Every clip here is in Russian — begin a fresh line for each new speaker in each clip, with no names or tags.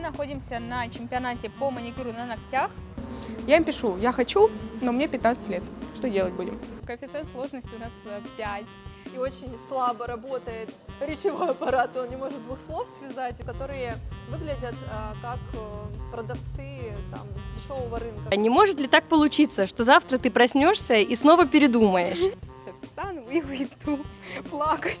Мы находимся на чемпионате по маникюру на ногтях. Я им пишу, я хочу, но мне 15 лет. Что делать будем? Коэффициент сложности у нас э, 5.
И очень слабо работает речевой аппарат, он не может двух слов связать, которые выглядят а, как э, продавцы там, с дешевого рынка.
Не может ли так получиться, что завтра ты проснешься и снова передумаешь?
Сейчас встану и уйду плакать.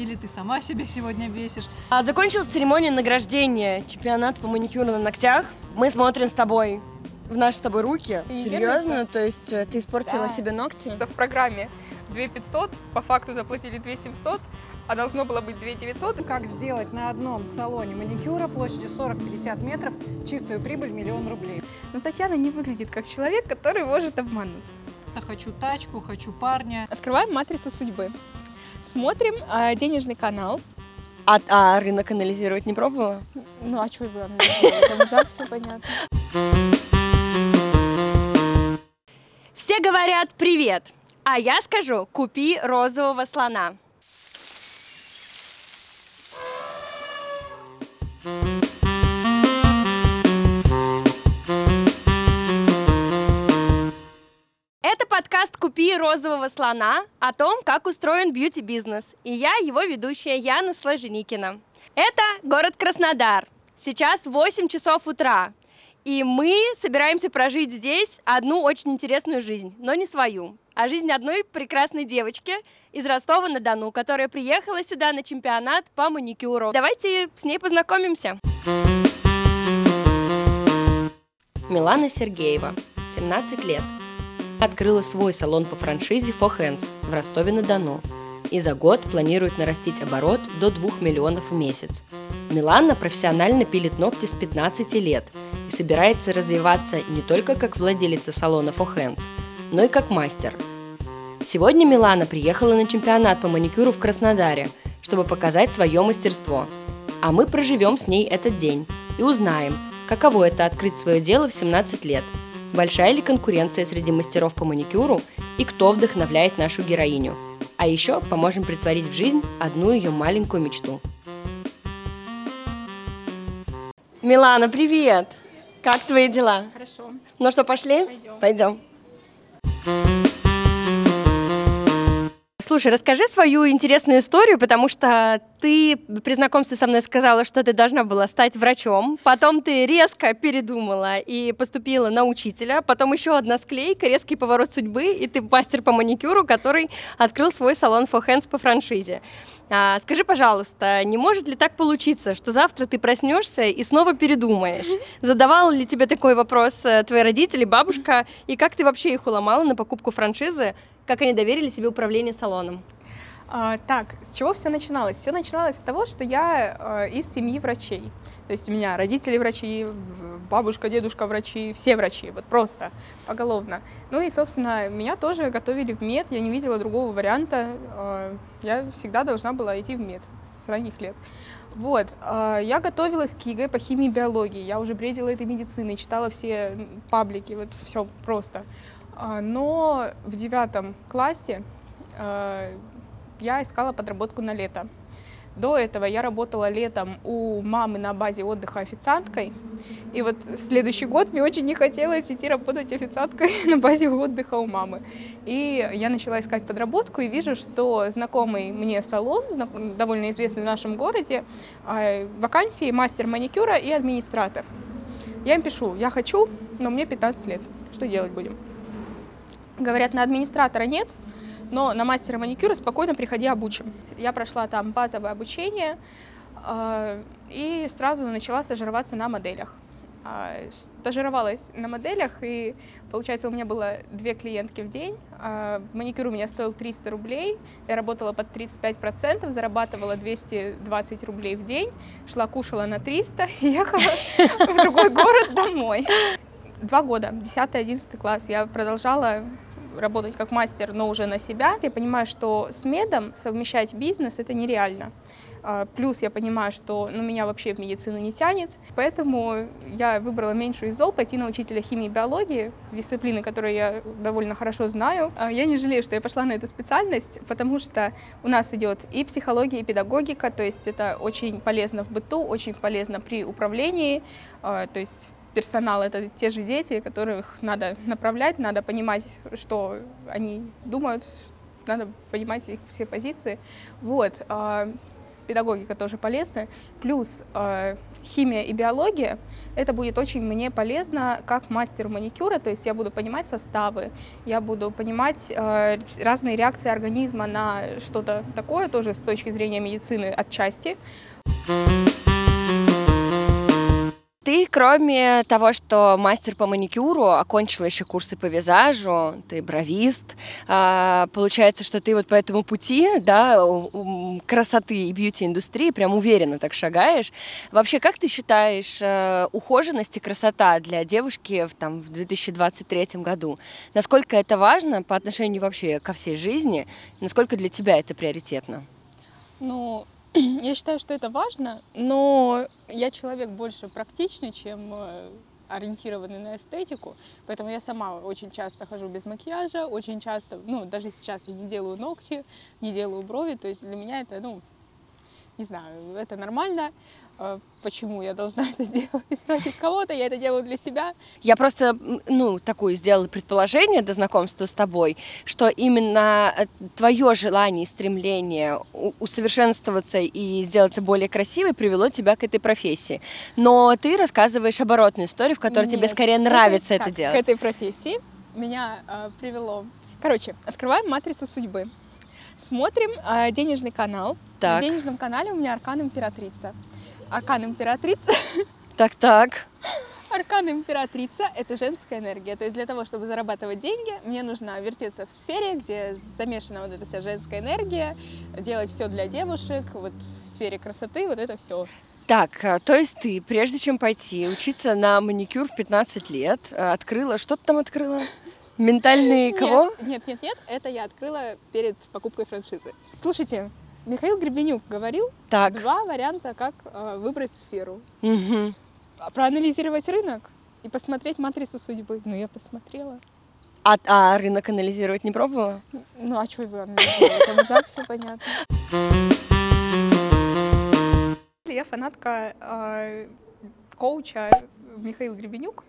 Или ты сама себя сегодня бесишь.
А, Закончилась церемония награждения чемпионата по маникюру на ногтях. Мы смотрим с тобой в наши с тобой руки.
И
Серьезно? То есть э, ты испортила
Да.
себе ногти?
Это в программе 2500, по факту заплатили 2700, а должно было быть 2900.
Как сделать на одном салоне маникюра площадью 40-50 метров чистую прибыль миллион рублей?
Но Татьяна не выглядит как человек, который может обмануть.
Хочу тачку, хочу парня.
Открываем матрицу судьбы. Смотрим э, денежный канал.
А, а рынок анализировать не пробовала?
Ну а что вы анализируете? Все понятно.
Все говорят привет, а я скажу купи розового слона. Это подкаст «Купи розового слона» о том, как устроен бьюти-бизнес. И я его ведущая Яна Сложеникина. Это город Краснодар. Сейчас 8 часов утра. И мы собираемся прожить здесь одну очень интересную жизнь, но не свою, а жизнь одной прекрасной девочки из Ростова-на-Дону, которая приехала сюда на чемпионат по маникюру. Давайте с ней познакомимся. Милана Сергеева, 17 лет. Открыла свой салон по франшизе For Hands в Ростове-на-Дону. И за год планирует нарастить оборот до 2 миллионов в месяц. Милана профессионально пилит ногти с 15 лет и собирается развиваться не только как владелица салона For Hands, но и как мастер. Сегодня Милана приехала на чемпионат по маникюру в Краснодаре, чтобы показать свое мастерство. А мы проживем с ней этот день и узнаем, каково это открыть свое дело в 17 лет, большая ли конкуренция среди мастеров по маникюру и кто вдохновляет нашу героиню. А еще поможем притворить в жизнь одну ее маленькую мечту. Милана, привет! Как твои дела?
Хорошо.
Ну что, пошли?
Пойдем.
Пойдем. Слушай, расскажи свою интересную историю, потому что ты при знакомстве со мной сказала, что ты должна была стать врачом, потом ты резко передумала и поступила на учителя, потом еще одна склейка, резкий поворот судьбы, и ты мастер по маникюру, который открыл свой салон For Hands по франшизе. А, скажи, пожалуйста, не может ли так получиться, что завтра ты проснешься и снова передумаешь? Задавал ли тебе такой вопрос э, твои родители, бабушка, и как ты вообще их уломала на покупку франшизы? Как они доверили себе управление салоном?
А, так, с чего все начиналось? Все начиналось с того, что я э, из семьи врачей. То есть у меня родители врачи, бабушка, дедушка врачи, все врачи, вот просто поголовно. Ну и, собственно, меня тоже готовили в мед, я не видела другого варианта. э, я всегда должна была идти в мед с ранних лет. Вот, э, я готовилась к ЕГЭ по химии и биологии, я уже бредила этой медициной, читала все паблики, вот все просто. А, Но в девятом классе э, я искала подработку на лето. До этого я работала летом у мамы на базе отдыха официанткой. И вот следующий год мне очень не хотелось идти работать официанткой на базе отдыха у мамы. И я начала искать подработку и вижу, что знакомый мне салон, довольно известный в нашем городе, а, вакансии мастер маникюра и администратор. Я им пишу, я хочу, но мне 15 лет. Что делать будем? Говорят, на администратора нет, но на мастера маникюра спокойно приходи обучим. Я прошла там базовое обучение э, и сразу начала стажироваться на моделях. А, Стажировалась на моделях, и получается у меня было две клиентки в день. А, Маникюр у меня стоил 300 рублей, я работала под 35%, зарабатывала 220 рублей в день, шла кушала на 300 и ехала в другой город домой. Два года, 10-11 класс, я продолжала работать как мастер, но уже на себя. Я понимаю, что с медом совмещать бизнес это нереально. А, Плюс я понимаю, что ну, меня вообще в медицину не тянет, поэтому я выбрала меньшую из зол пойти на учителя химии и биологии, дисциплины, которые я довольно хорошо знаю. А Я не жалею, что я пошла на эту специальность, потому что у нас идет и психология, и педагогика, то есть это очень полезно в быту, очень полезно при управлении, а, то есть персонал — это те же дети, которых надо направлять, надо понимать, что они думают, надо понимать их все позиции. Вот. а, Педагогика тоже полезна. Плюс а, химия и биология — это будет очень мне полезно как мастеру маникюра, то есть я буду понимать составы, я буду понимать а, разные реакции организма на что-то такое, тоже с точки зрения медицины отчасти.
Ты, кроме того, что мастер по маникюру, окончила еще курсы по визажу, ты бровист. А, получается, что ты вот по этому пути, да, красоты и бьюти-индустрии прям уверенно так шагаешь. Вообще, как ты считаешь, э, ухоженность и красота для девушки в, там, в 2023 году? Насколько это важно по отношению вообще ко всей жизни? Насколько для тебя это приоритетно?
Ну, я считаю, что это важно, но я человек больше практичный, чем э, ориентированный на эстетику, поэтому я сама очень часто хожу без макияжа, очень часто, ну, даже сейчас я не делаю ногти, не делаю брови, то есть для меня это, ну, не знаю, это нормально. Э, Почему я должна это делать ради кого-то? Я это делаю для себя.
Я просто, ну, такое сделала предположение до знакомства с тобой, что именно твое желание и стремление усовершенствоваться и сделаться более красивой привело тебя к этой профессии. Но ты рассказываешь оборотную историю, в которой тебе
Нет,
скорее
к
нравится
этой-
это
так,
делать.
К этой профессии меня э, привело. Короче, открываем матрицу судьбы. Смотрим э, денежный канал.
Так.
В денежном канале у меня аркан императрица. Аркан императрица.
Так, так.
Аркан императрица – это женская энергия. То есть для того, чтобы зарабатывать деньги, мне нужно вертеться в сфере, где замешана вот эта вся женская энергия, делать все для девушек, вот в сфере красоты, вот это все.
Так, а, то есть ты, прежде чем пойти учиться на маникюр в 15 лет, а, открыла, что ты там открыла? Ментальные кого?
Нет, нет, нет, это я открыла перед покупкой франшизы. Слушайте, Михаил Гребенюк говорил
Так.
два варианта, как э, выбрать сферу.
Мгм.
Проанализировать рынок и посмотреть матрицу судьбы. Ну, я посмотрела.
А, а рынок анализировать не пробовала?
Ну, а что вы анализируете? Там так все понятно. Я фанатка э, коуча Михаил Гребенюк.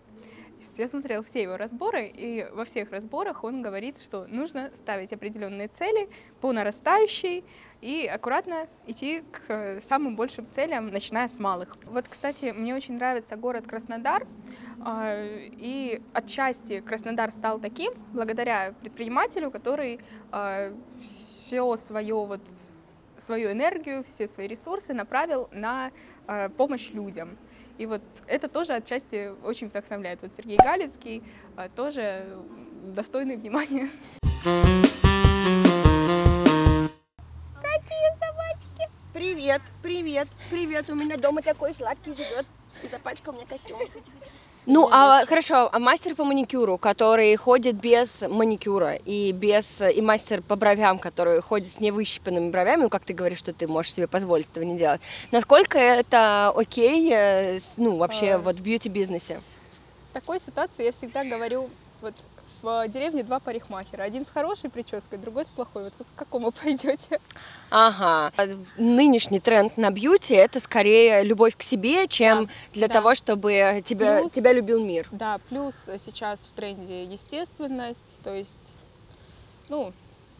Я смотрела все его разборы, и во всех разборах он говорит, что нужно ставить определенные цели по нарастающей и аккуратно идти к э, самым большим целям, начиная с малых. Вот, кстати, мне очень нравится город Краснодар, а, и отчасти Краснодар стал таким благодаря предпринимателю, который все свое вот свою энергию, все свои ресурсы направил на э, помощь людям. И вот это тоже отчасти очень вдохновляет. Вот Сергей Галицкий э, тоже достойный внимания.
Привет, привет, привет. У меня дома такой сладкий живет. И запачкал мне костюм.
Ну, а хорошо, а мастер по маникюру, который ходит без маникюра, и без и мастер по бровям, который ходит с невыщипанными бровями, ну, как ты говоришь, что ты можешь себе позволить этого не делать. Насколько это окей, э, ну, вообще,
А.
вот в бьюти-бизнесе?
В такой ситуации я всегда говорю, вот в деревне два парикмахера. Один с хорошей прической, другой с плохой. Вот вы к какому пойдете?
Ага. А Нынешний тренд на бьюти – это скорее любовь к себе, чем
Да,
для
да.
того, чтобы тебя,
Плюс-
тебя любил мир.
Да, плюс сейчас в тренде естественность, то есть, ну,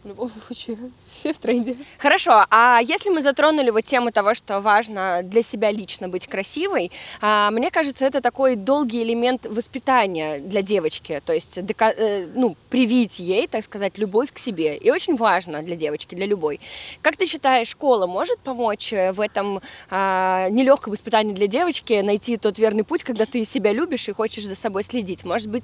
в любом случае, все в тренде.
Хорошо, а если мы затронули вот тему того, что важно для себя лично быть красивой, а, мне кажется, это такой долгий элемент воспитания для девочки, то есть э, ну, привить ей, так сказать, любовь к себе. И очень важно для девочки, для любой. Как ты считаешь, школа может помочь э, в этом а, нелегком испытании для девочки найти тот верный путь, когда ты себя любишь и хочешь за собой следить? Может быть,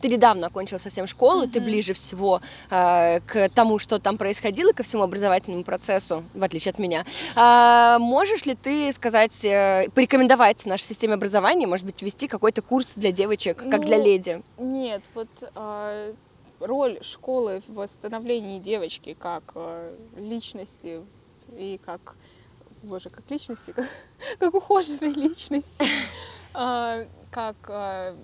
ты недавно окончила совсем школу, ты ближе всего а, к тому, что там происходило, ко всему образовательному процессу, в отличие от меня. А, можешь ли ты сказать, э, порекомендовать нашей системе образования, может быть, ввести какой-то курс для девочек, как для
Ну,
леди?
Нет, вот э, роль школы в восстановлении девочки как э, личности и как боже, как личности, как, как ухоженной личности, а, как а,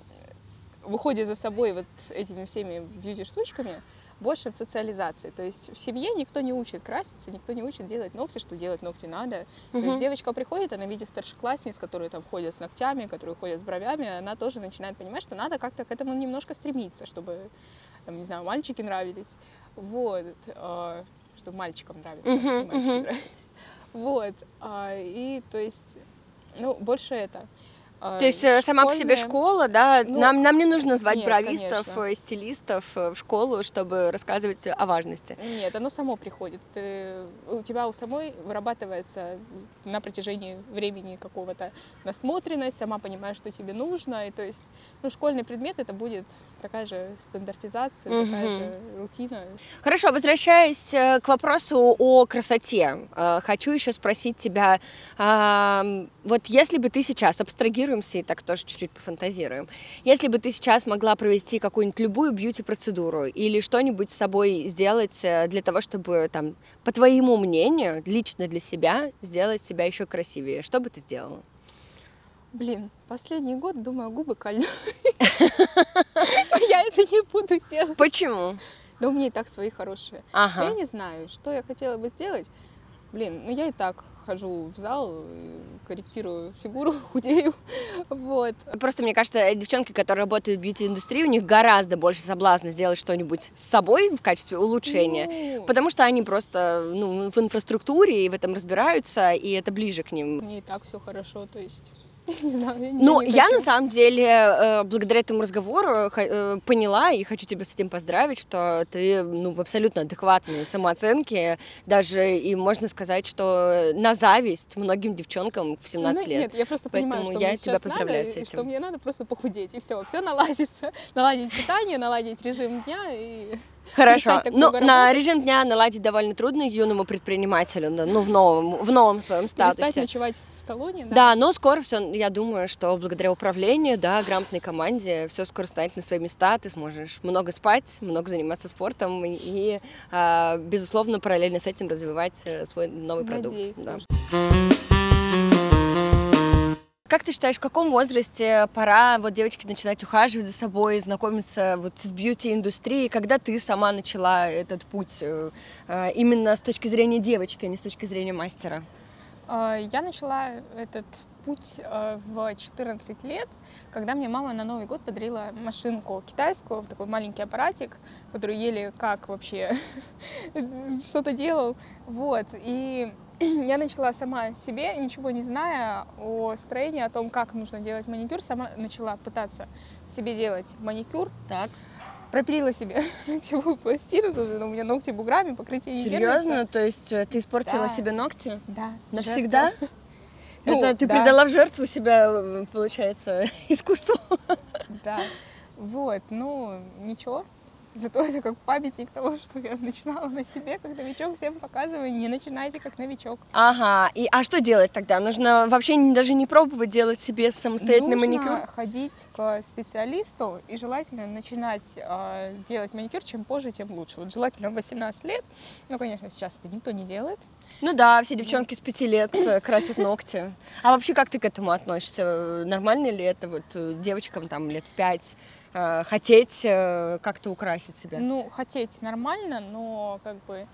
выходит за собой вот этими всеми бьюти-штучками, больше в социализации. То есть в семье никто не учит краситься, никто не учит делать ногти, что делать ногти надо. То есть девочка приходит, она видит старшеклассниц, которые там ходят с ногтями, которые ходят с бровями, она тоже начинает понимать, что надо как-то к этому немножко стремиться, чтобы, там, не знаю, мальчики нравились. Вот. а, чтобы мальчикам нравилось.
Мгм,
а мальчики
мгм.
нравились. Вот. а, И то есть, ну, больше это. А,
То есть э, сама по себе
школьные-
школа, да,
Ну,
нам, нам не нужно звать
нет,
бровистов,
конечно.
стилистов э, в школу, чтобы рассказывать о важности.
Нет, оно само приходит. Ты- у тебя у самой вырабатывается на протяжении времени какого-то насмотренность, сама понимаешь, что тебе нужно. И то есть, ну, школьный предмет это будет такая же стандартизация, такая
Мгм.
же рутина.
Хорошо, возвращаясь э, к вопросу о красоте, хочу еще спросить тебя, вот если бы ты сейчас, абстрагируемся и так тоже чуть-чуть пофантазируем, если бы ты сейчас могла провести какую-нибудь любую бьюти-процедуру или что-нибудь с собой сделать э, для того, чтобы, там, по твоему мнению, лично для себя, сделать себя еще красивее, что бы ты сделала?
Блин, последний год, думаю, губы кольну. Я это не буду делать.
Почему?
Да у меня и так свои хорошие. Я
Ага.
не знаю, что я хотела бы сделать. Блин, ну я и так хожу в зал, корректирую фигуру, худею. Вот.
Просто мне кажется, девчонки, которые работают в бьюти-индустрии, у них гораздо больше соблазна сделать что-нибудь с собой в качестве улучшения.
Ну,
Потому что они просто ну, в инфраструктуре и в этом разбираются, и это ближе к ним.
Мне и так все хорошо, то есть, не знаю, я не-
Ну, я
хочу.
на самом деле э, благодаря этому разговору э, поняла и хочу тебя с этим поздравить, что ты ну, в абсолютно адекватной самооценке, даже и можно сказать, что на зависть многим девчонкам в 17
Ну,
лет.
Нет, я просто
Поэтому
понимаю, что
я тебя поздравляю
надо,
с этим.
Что мне надо просто похудеть, и все, все наладится. Наладить питание, наладить режим дня и
Хорошо.
перестать
Ну, на режим дня наладить довольно трудно юному предпринимателю, да, ну, в новом, в новом своем
перестать
статусе.
ночевать в салоне.
Да, но скоро все, я думаю, что благодаря управлению, да, грамотной команде, все скоро станет на свои места, ты сможешь много спать, много заниматься спортом и, и, а, безусловно, параллельно с этим развивать э, свой новый продукт.
Надеюсь
да. Как ты считаешь, в каком возрасте пора вот девочке начинать ухаживать за собой, знакомиться вот с бьюти-индустрией, когда ты сама начала этот путь э, э, именно с точки зрения девочки, а не с точки зрения мастера?
А, Я начала этот путь э, в 14 лет, когда мне мама на Новый год подарила машинку китайскую, такой маленький аппаратик, который еле как вообще что-то делал. Вот. И я начала сама себе, ничего не зная о строении, о том, как нужно делать маникюр, сама начала пытаться себе делать маникюр.
Так.
Пропилила себе ногтевую пластину, собственно, у меня ногти буграми, покрытие не
Серьезно? То есть э, ты испортила
Да.
себе ногти?
Да.
Навсегда?
жертва. Ну,
Это ты
да.
передала в жертву себя, э, получается, искусству.
Да. Вот, ну, ничего. Зато это как памятник того, что я начинала на себе, как новичок, всем показываю, не начинайте как новичок.
Ага. И, а что делать тогда? Нужно вообще не- даже не пробовать делать себе самостоятельный
Нужно
маникюр?
ходить к специалисту и желательно начинать э, делать маникюр, чем позже, тем лучше. Вот желательно в 18 лет, ну, конечно, сейчас это никто не делает.
Ну да, все девчонки с пяти лет э, красят ногти. А вообще, как ты к этому относишься? Нормально ли это вот э, девочкам там лет в пять э, хотеть э, как-то украсить себя?
Ну, хотеть нормально, но как бы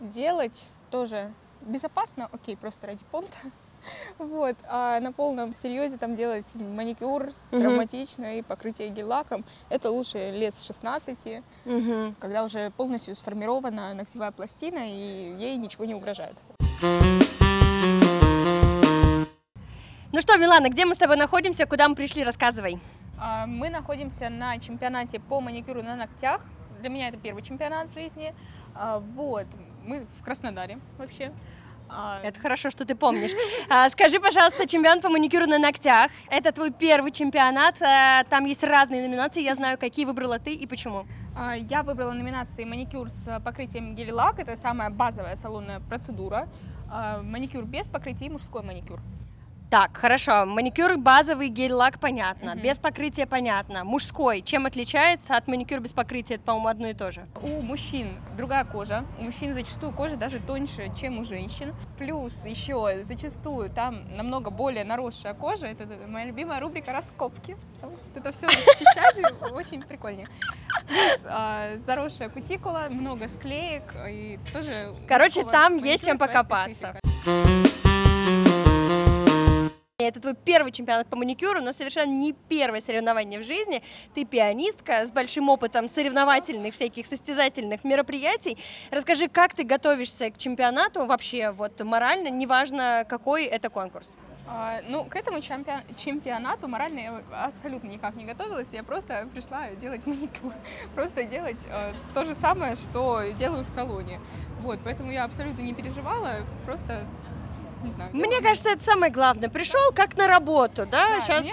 делать тоже безопасно, окей, просто ради понта. Вот, а на полном серьезе там делать маникюр
Мгм.
травматично и покрытие гель-лаком, это лучше лет с 16,
Мгм.
когда уже полностью сформирована ногтевая пластина и ей ничего не угрожает.
Ну что, Милана, где мы с тобой находимся? Куда мы пришли? Рассказывай.
А, Мы находимся на чемпионате по маникюру на ногтях. Для меня это первый чемпионат в жизни. А, Вот, мы в Краснодаре вообще. А,
Это хорошо, что ты помнишь. Скажи, пожалуйста, чемпион по маникюру на ногтях. Это твой первый чемпионат. Там есть разные номинации. Я знаю, какие выбрала ты и почему.
Я выбрала номинации маникюр с покрытием гель-лак. Это самая базовая салонная процедура. Маникюр без покрытия и мужской маникюр.
Так, хорошо. Маникюр базовый, гель-лак понятно.
Мгм.
Без покрытия понятно. Мужской. Чем отличается от маникюра без покрытия? Это, по-моему, одно и то же.
У мужчин другая кожа. У мужчин зачастую кожа даже тоньше, чем у женщин. Плюс еще зачастую там намного более наросшая кожа. Это моя любимая рубрика раскопки. Это все счищать и очень прикольнее. Плюс а, заросшая кутикула, много склеек и тоже.
Короче, там есть чем покопаться.
специфика.
Это твой первый чемпионат по маникюру, но совершенно не первое соревнование в жизни. Ты пианистка с большим опытом соревновательных, всяких состязательных мероприятий. Расскажи, как ты готовишься к чемпионату вообще, вот морально, неважно, какой это конкурс.
А, ну, к этому чемпион- чемпионату морально я абсолютно никак не готовилась. Я просто пришла делать маникюр. Просто делать э, то же самое, что делаю в салоне. Вот, поэтому я абсолютно не переживала. Просто, не знаю.
Мне кажется, это самое главное. Пришел как на работу, да?
Да,
Сейчас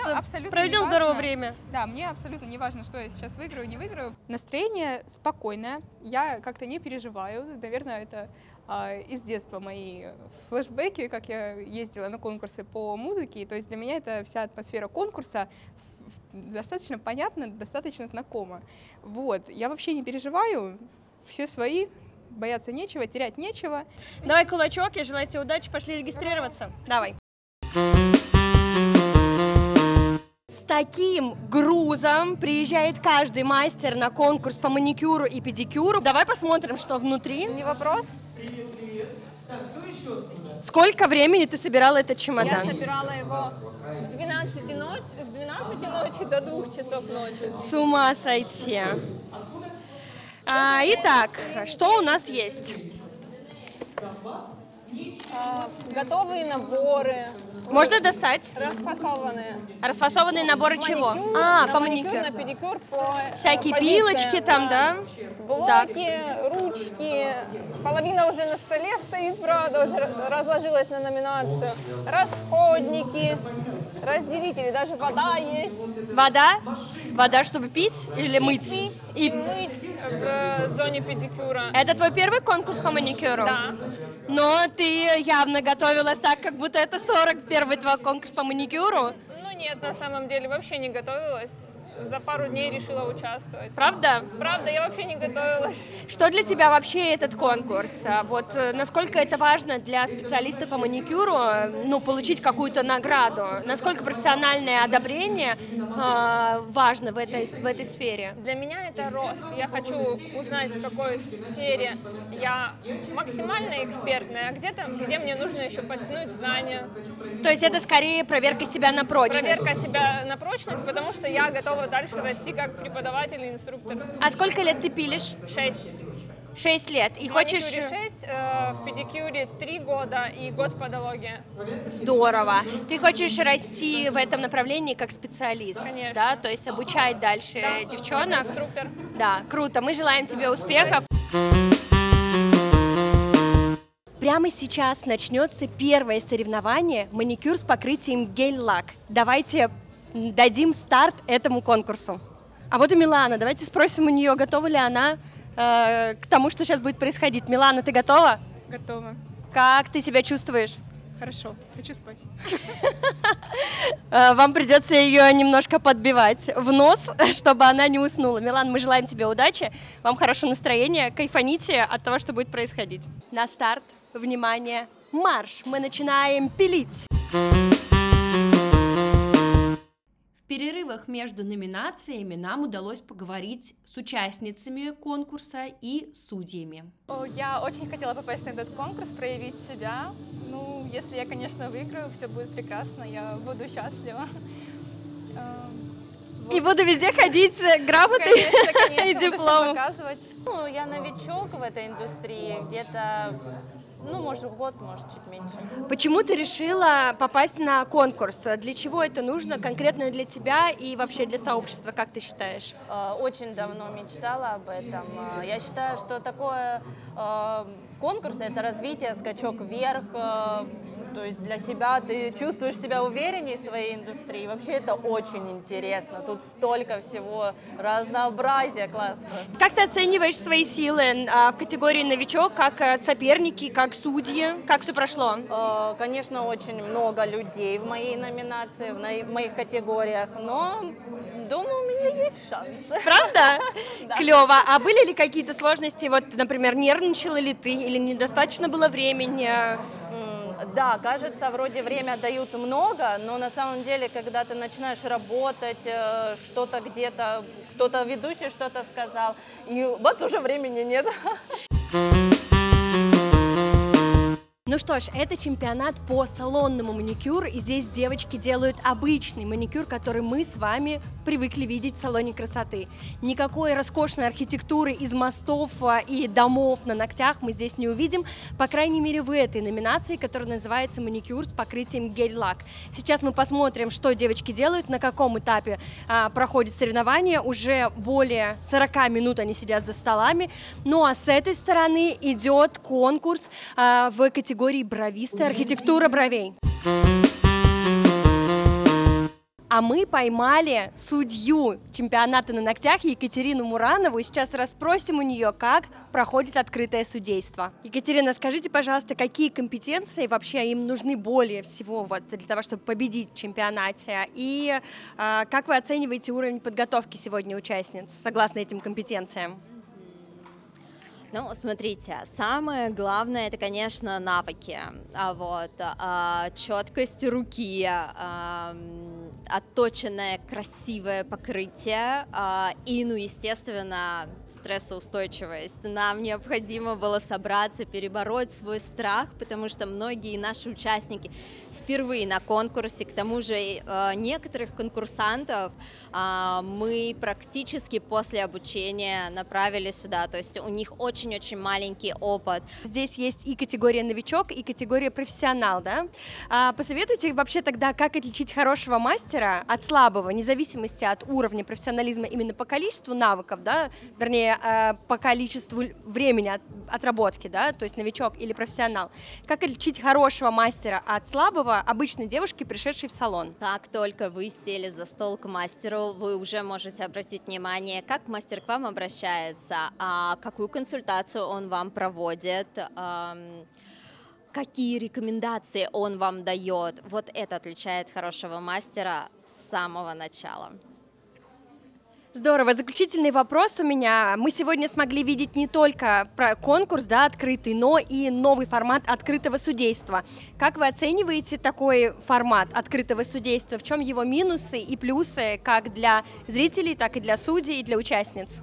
проведем здоровое время.
Да, мне абсолютно не важно, что я сейчас выиграю, не выиграю. Настроение спокойное. Я как-то не переживаю. Наверное, это а, из детства мои флешбеки, как я ездила на конкурсы по музыке. То есть для меня это вся атмосфера конкурса в- достаточно понятна, достаточно знакома. Вот. Я вообще не переживаю. Все свои, бояться нечего, терять нечего.
Давай кулачок, я желаю тебе удачи, пошли регистрироваться. Давай. С таким грузом приезжает каждый мастер на конкурс по маникюру и педикюру. Давай посмотрим, что внутри.
Не вопрос.
Сколько времени ты собирала этот
Я
чемодан?
собирала его с 12, ночи, с 12 ночи до 2 часов ночи.
С ума сойти. А, итак, что у нас есть?
А, готовые наборы,
Можно достать?
расфасованные.
Расфасованные наборы чего?
Маникюр,
А,
на
по
маникюр,
маникюру.
на педикюр, по
Всякие
позициям,
пилочки там, да?
Блоки, ручки. Половина уже на столе стоит, правда, уже ра- разложилась на номинацию. Расходники, разделители, даже вода есть.
Вода? Вода, чтобы пить или мыть?
Пить и, мыть в зоне педикюра.
Это твой первый конкурс по маникюру?
Да.
Но ты явно готовилась так, как будто это 41-й твой конкурс по маникюру.
Ну нет, на самом деле вообще не готовилась. За пару дней решила участвовать.
Правда?
Правда, я вообще не готовилась.
Что для тебя вообще этот конкурс? А Вот э, насколько это важно для специалиста по маникюру, э, ну, получить какую-то награду? Насколько профессиональное одобрение э, важно в этой, в этой сфере?
Для меня это рост. Я хочу узнать, в какой сфере я максимально экспертная, а где-то, где мне нужно еще подтянуть знания,
То есть это скорее проверка себя на прочность.
проверка себя на прочность, потому что я готова дальше расти как преподаватель и инструктор.
А сколько лет ты пилишь?
Шесть.
Шесть лет. И
В
хочешь...
маникюре шесть, э, в педикюре три года и год подология.
Здорово. Ты хочешь расти в этом направлении как специалист,
Конечно.
да? То есть обучать дальше девчонок.
Инструктор.
Да, круто. Мы желаем тебе успехов. Прямо сейчас начнется первое соревнование маникюр с покрытием гель-лак. Давайте дадим старт этому конкурсу. А вот и Милана. Давайте спросим у нее, готова ли она э, к тому, что сейчас будет происходить. Милана, ты готова?
Готова.
Как ты себя чувствуешь?
Хорошо. Хочу спать.
Э, Вам придется ее немножко подбивать в нос, чтобы она не уснула. Милан, мы желаем тебе удачи, вам хорошего настроения, кайфаните от того, что будет происходить. На старт, внимание, марш! Мы начинаем пилить! В перерывах между номинациями нам удалось поговорить с участницами конкурса и судьями.
Я очень хотела попасть на этот конкурс, проявить себя. Ну, если я, конечно, выиграю, все будет прекрасно, я буду счастлива. Вот.
И буду везде ходить с грамотой
Конечно, конечно,
и дипломом.
показывать.
Ну, я новичок в этой индустрии, где-то, ну, может, год, может, чуть меньше.
Почему ты решила попасть на конкурс? Для чего это нужно конкретно для тебя и вообще для сообщества, как ты считаешь?
Э, Очень давно мечтала об этом. Э, Я считаю, что такое э, конкурс – это развитие, скачок вверх, То есть для себя ты чувствуешь себя увереннее в своей индустрии. Вообще это очень интересно. Тут столько всего, разнообразия, класс просто.
Как ты оцениваешь свои силы а, в категории новичок, как э, соперники, как судьи? Как все прошло?
Э, Конечно, очень много людей в моей номинации, в моих категориях, но думаю, у меня есть шансы.
Правда? Клево. А были ли какие-то сложности? Вот, например, нервничала ли ты или недостаточно было времени?
Да, кажется, вроде время дают много, но на самом деле, когда ты начинаешь работать, э, что-то где-то, кто-то ведущий что-то сказал, и вот уже времени нет.
Ну что ж, это чемпионат по салонному маникюру, и здесь девочки делают обычный маникюр, который мы с вами привыкли видеть в салоне красоты. Никакой роскошной архитектуры из мостов а, и домов на ногтях мы здесь не увидим, по крайней мере в этой номинации, которая называется маникюр с покрытием гель-лак. Сейчас мы посмотрим, что девочки делают, на каком этапе а, проходит соревнование. Уже более 40 минут они сидят за столами. Ну а с этой стороны идет конкурс а, в категории бровисты, архитектура бровей. А мы поймали судью чемпионата на ногтях Екатерину Муранову и сейчас расспросим у нее, как проходит открытое судейство. Екатерина, скажите, пожалуйста, какие компетенции вообще им нужны более всего вот, для того, чтобы победить в чемпионате? И а, как вы оцениваете уровень подготовки сегодня участниц согласно этим компетенциям?
Ну, смотрите, самое главное это, конечно, навыки, а вот а, четкость руки, а, отточенное красивое покрытие а, и, ну, естественно, стрессоустойчивость. Нам необходимо было собраться, перебороть свой страх, потому что многие наши участники впервые на конкурсе, к тому же э, некоторых конкурсантов а, мы практически после обучения направили сюда, то есть у них очень-очень маленький опыт.
Здесь есть и категория новичок, и категория профессионал, да? А, посоветуйте вообще тогда, как отличить хорошего мастера от слабого, вне зависимости от уровня профессионализма именно по количеству навыков, да, вернее, э, по количеству времени от- отработки, да, то есть новичок или профессионал. Как отличить хорошего мастера от слабого обычной девушки, пришедшей в салон?
Как только вы сели за стол к мастеру, вы уже можете обратить внимание, как мастер к вам обращается, а какую консультацию он вам проводит, какие рекомендации он вам дает. Вот это отличает хорошего мастера с самого начала.
Здорово. Заключительный вопрос у меня. Мы сегодня смогли видеть не только про конкурс, да, открытый, но и новый формат открытого судейства. Как вы оцениваете такой формат открытого судейства? В чем его минусы и плюсы как для зрителей, так и для судей и для участниц?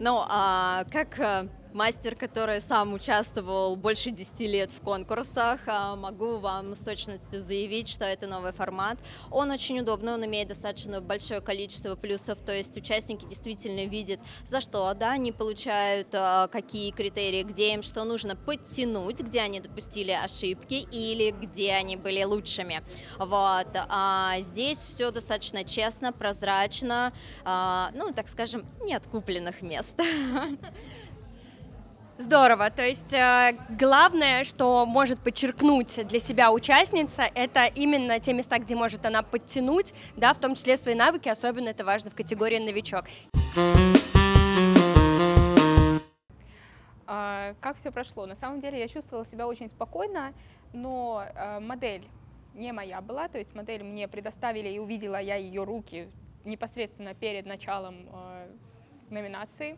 Ну, а как э, мастер, который сам участвовал больше 10 лет в конкурсах, а, могу вам с точностью заявить, что это новый формат. Он очень удобный, он имеет достаточно большое количество плюсов, то есть участники действительно видят, за что да, они получают, а, какие критерии, где им что нужно подтянуть, где они допустили ошибки или где они были лучшими. Вот. А здесь все достаточно честно, прозрачно, а, ну, так скажем, не от купленных мест.
Здорово. То есть э, главное, что может подчеркнуть для себя участница, это именно те места, где может она подтянуть, да, в том числе свои навыки, особенно это важно в категории новичок.
А, Как все прошло? На самом деле я чувствовала себя очень спокойно, но э, модель не моя была, то есть модель мне предоставили и увидела я ее руки непосредственно перед началом э, номинации.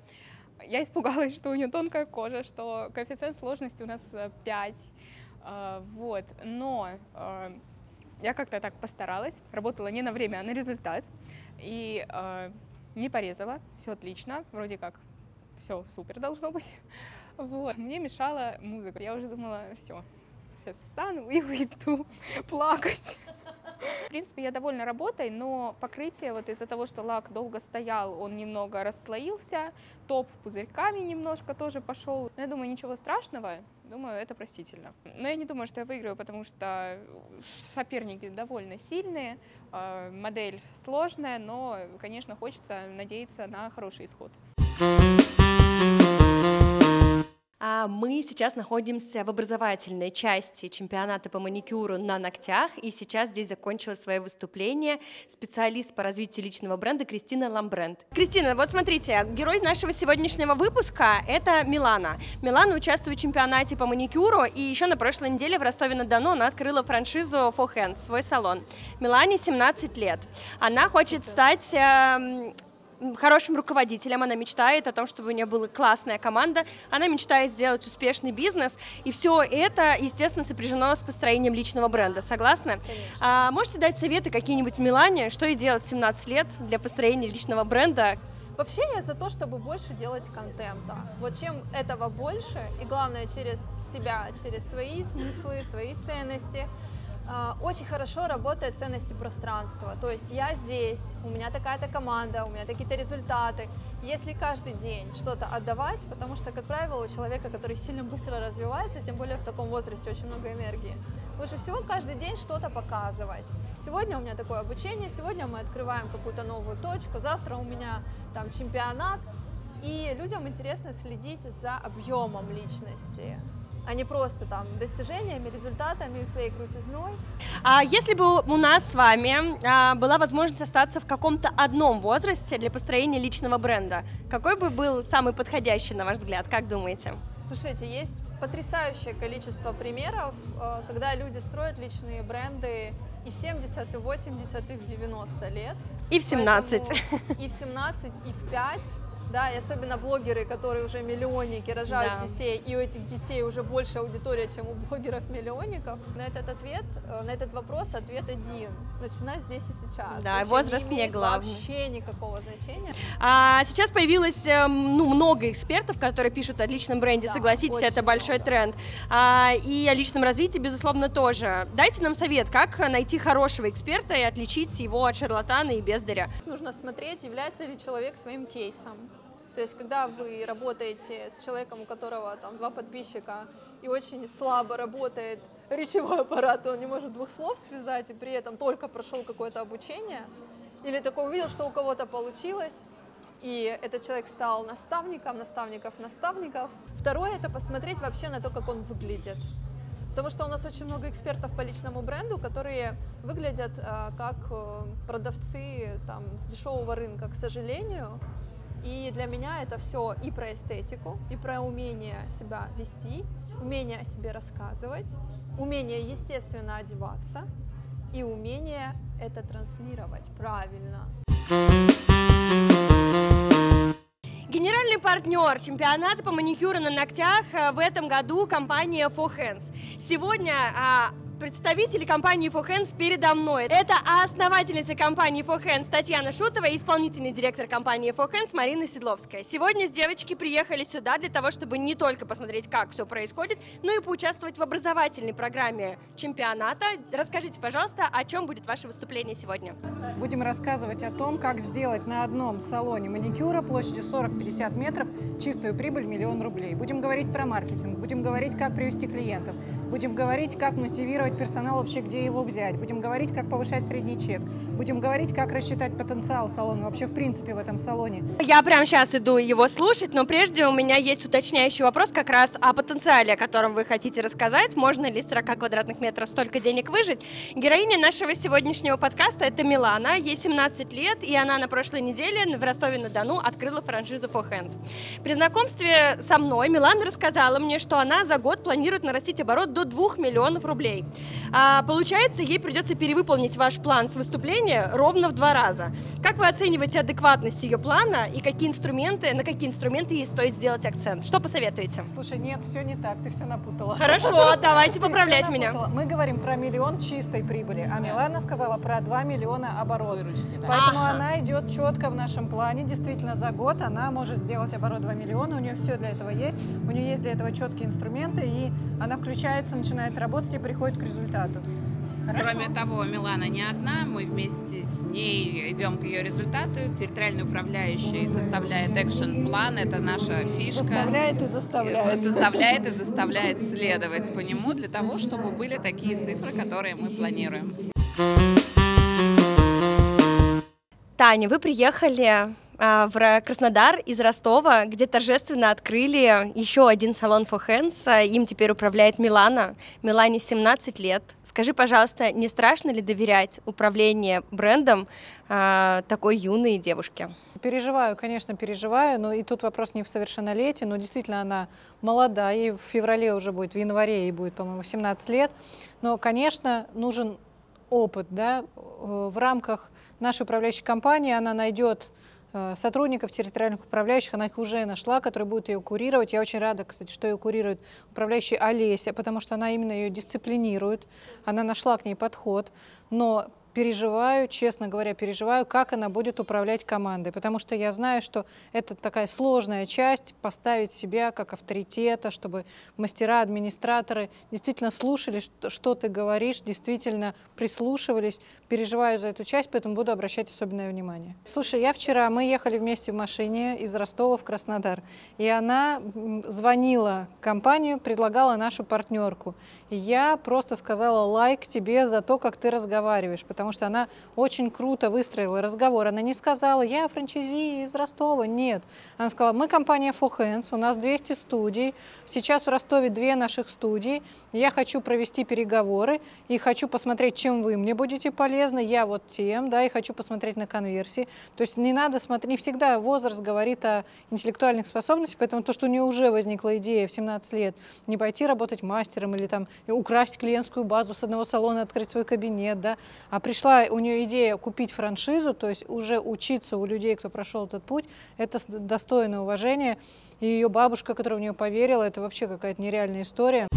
Я испугалась, что у нее тонкая кожа, что коэффициент сложности у нас 5. Вот, но э, я как-то так постаралась, работала не на время, а на результат. И э, не порезала, все отлично, вроде как все супер должно быть. Вот. Мне мешала музыка. Я уже думала, все, сейчас встану и уйду плакать. В принципе, я довольна работой, но покрытие вот из-за того, что лак долго стоял, он немного расслоился, топ пузырьками немножко тоже пошел. Но я думаю, ничего страшного, думаю, это простительно. Но я не думаю, что я выиграю, потому что соперники довольно сильные, э, модель сложная, но, конечно, хочется надеяться на хороший исход.
А мы сейчас находимся в образовательной части чемпионата по маникюру на ногтях, и сейчас здесь закончила свое выступление специалист по развитию личного бренда Кристина Ламбренд. Кристина, вот смотрите, герой нашего сегодняшнего выпуска — это Милана. Милана участвует в чемпионате по маникюру, и еще на прошлой неделе в Ростове-на-Дону она открыла франшизу For Hands, свой салон. Милане 17 лет. Она хочет стать эм, хорошим руководителем, она мечтает о том, чтобы у нее была классная команда, она мечтает сделать успешный бизнес, и все это, естественно, сопряжено с построением личного бренда. Согласны? А, можете дать советы какие-нибудь Милане, что и делать в 17 лет для построения личного бренда?
Вообще я за то, чтобы больше делать контента. Вот чем этого больше, и главное через себя, через свои смыслы, свои ценности – очень хорошо работает ценности пространства. То есть я здесь, у меня такая-то команда, у меня такие-то результаты. Если каждый день что-то отдавать, потому что, как правило, у человека, который сильно быстро развивается, тем более в таком возрасте очень много энергии, лучше всего каждый день что-то показывать. Сегодня у меня такое обучение, сегодня мы открываем какую-то новую точку, завтра у меня там чемпионат, и людям интересно следить за объемом личности а не просто там достижениями, результатами, своей крутизной.
А если бы у нас с вами а, была возможность остаться в каком-то одном возрасте для построения личного бренда, какой бы был самый подходящий, на ваш взгляд, как думаете?
Слушайте, есть потрясающее количество примеров, э, когда люди строят личные бренды и в 70, и в 80, и в 90 лет.
И в 17.
Поэтому и в 17, и в 5 да, и особенно блогеры, которые уже миллионники, рожают да. детей, и у этих детей уже больше аудитория, чем у блогеров-миллионников. На этот ответ, э, на этот вопрос ответ один. Начинать здесь и сейчас.
Да, вообще возраст не, не главный.
Вообще никакого значения.
А сейчас появилось эм, ну, много экспертов, которые пишут о личном бренде, да, согласитесь, это большой много. тренд. А, и о личном развитии, безусловно, тоже. Дайте нам совет, как найти хорошего эксперта и отличить его от шарлатана и бездаря.
Нужно смотреть, является ли человек своим кейсом. То есть, когда вы работаете с человеком, у которого там два подписчика и очень слабо работает речевой аппарат, он не может двух слов связать и при этом только прошел какое-то обучение, или такой увидел, что у кого-то получилось, и этот человек стал наставником, наставников, наставников. Второе – это посмотреть вообще на то, как он выглядит. Потому что у нас очень много экспертов по личному бренду, которые выглядят э, как э, продавцы там, с дешевого рынка, к сожалению. И для меня это все и про эстетику, и про умение себя вести, умение о себе рассказывать, умение естественно одеваться и умение это транслировать правильно.
Генеральный партнер чемпионата по маникюру на ногтях э, в этом году компания For Hands. Сегодня а, представители компании For Hands передо мной. Это основательница компании For Hands Татьяна Шутова и исполнительный директор компании For Hands Марина Седловская. Сегодня девочки приехали сюда для того, чтобы не только посмотреть, как все происходит, но и поучаствовать в образовательной программе чемпионата. Расскажите, пожалуйста, о чем будет ваше выступление сегодня?
Будем рассказывать о том, как сделать на одном салоне маникюра площадью 40-50 метров чистую прибыль миллион рублей. Будем говорить про маркетинг, будем говорить, как привести клиентов, будем говорить, как мотивировать персонал вообще, где его взять. Будем говорить, как повышать средний чек. Будем говорить, как рассчитать потенциал салона, вообще в принципе в этом салоне.
Я прямо сейчас иду его слушать, но прежде у меня есть уточняющий вопрос как раз о потенциале, о котором вы хотите рассказать. Можно ли с 40 квадратных метров столько денег выжить? Героиня нашего сегодняшнего подкаста – это Милана. Ей 17 лет, и она на прошлой неделе в Ростове-на-Дону открыла франшизу For Hands. При знакомстве со мной Милана рассказала мне, что она за год планирует нарастить оборот до 2 миллионов рублей. А, получается, ей придется перевыполнить ваш план с выступления ровно в два раза. Как вы оцениваете адекватность ее плана и какие инструменты, на какие инструменты ей стоит сделать акцент? Что посоветуете?
Слушай, нет, все не так, ты все напутала.
Хорошо, давайте поправлять меня.
Мы говорим про миллион чистой прибыли, а Милана сказала про 2 миллиона оборот. Поэтому она идет четко в нашем плане. Действительно, за год она может сделать оборот 2 миллиона, у нее все для этого есть, у нее есть для этого четкие инструменты, и она включается, начинает работать и приходит к результату.
Хорошо. Кроме того, Милана не одна, мы вместе с ней идем к ее результату. Территориальный управляющий составляет экшен-план, это наша фишка.
Составляет и заставляет.
Составляет и заставляет следовать по нему для того, чтобы были такие цифры, которые мы планируем.
Таня, вы приехали в Ра- Краснодар из Ростова, где торжественно открыли еще один салон for hands. А, Им теперь управляет Милана. Милане 17 лет. Скажи, пожалуйста, не страшно ли доверять управление брендом а, такой юной девушке?
Переживаю, конечно, переживаю, но и тут вопрос не в совершеннолетии, но действительно она молода, ей в феврале уже будет, в январе ей будет, по-моему, 17 лет. Но, конечно, нужен опыт, да, Э, в рамках нашей управляющей компании она найдет сотрудников территориальных управляющих, она их уже нашла, которые будут ее курировать. Я очень рада, кстати, что ее курирует управляющая Олеся, потому что она именно ее дисциплинирует, она нашла к ней подход, но переживаю, честно говоря, переживаю, как она будет управлять командой, потому что я знаю, что это такая сложная часть, поставить себя как авторитета, чтобы мастера, администраторы действительно слушали, что, ты говоришь, действительно прислушивались, переживаю за эту часть, поэтому буду обращать особенное внимание. Слушай, я вчера, мы ехали вместе в машине из Ростова в Краснодар, и она звонила компанию, предлагала нашу партнерку. Я просто сказала лайк тебе за то, как ты разговариваешь, потому что она очень круто выстроила разговор. Она не сказала, я франчайзи из Ростова, нет. Она сказала, мы компания For Hands, у нас 200 студий, сейчас в Ростове две наших студии, я хочу провести переговоры и хочу посмотреть, чем вы мне будете полезны, я вот тем, да, и хочу посмотреть на конверсии. То есть не надо смотреть, не всегда возраст говорит о интеллектуальных способностях, поэтому то, что у нее уже возникла идея в 17 лет, не пойти работать мастером или там украсть клиентскую базу с одного салона, открыть свой кабинет, да, а пришла у нее идея купить франшизу, то есть уже учиться у людей, кто прошел этот путь, это достойное уважения. И ее бабушка, которая в нее поверила, это вообще какая-то нереальная история.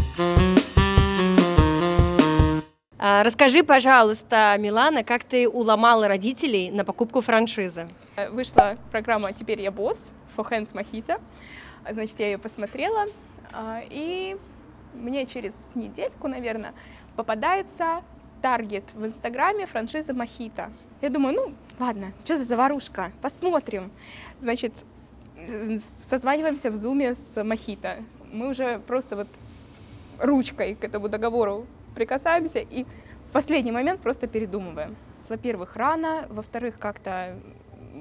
А, Расскажи, пожалуйста, Милана, как ты уломала родителей на покупку франшизы?
Э, Вышла программа «Теперь я босс» for hands Mojito. Значит, я ее посмотрела, а, и мне через недельку, наверное, попадается таргет в Инстаграме франшизы Мохито. Я думаю, ну, ладно, что за заварушка, посмотрим. Значит, созваниваемся в зуме с Мохито. Мы уже просто вот ручкой к этому договору прикасаемся и в последний момент просто передумываем. Во-первых, рано, во-вторых, как-то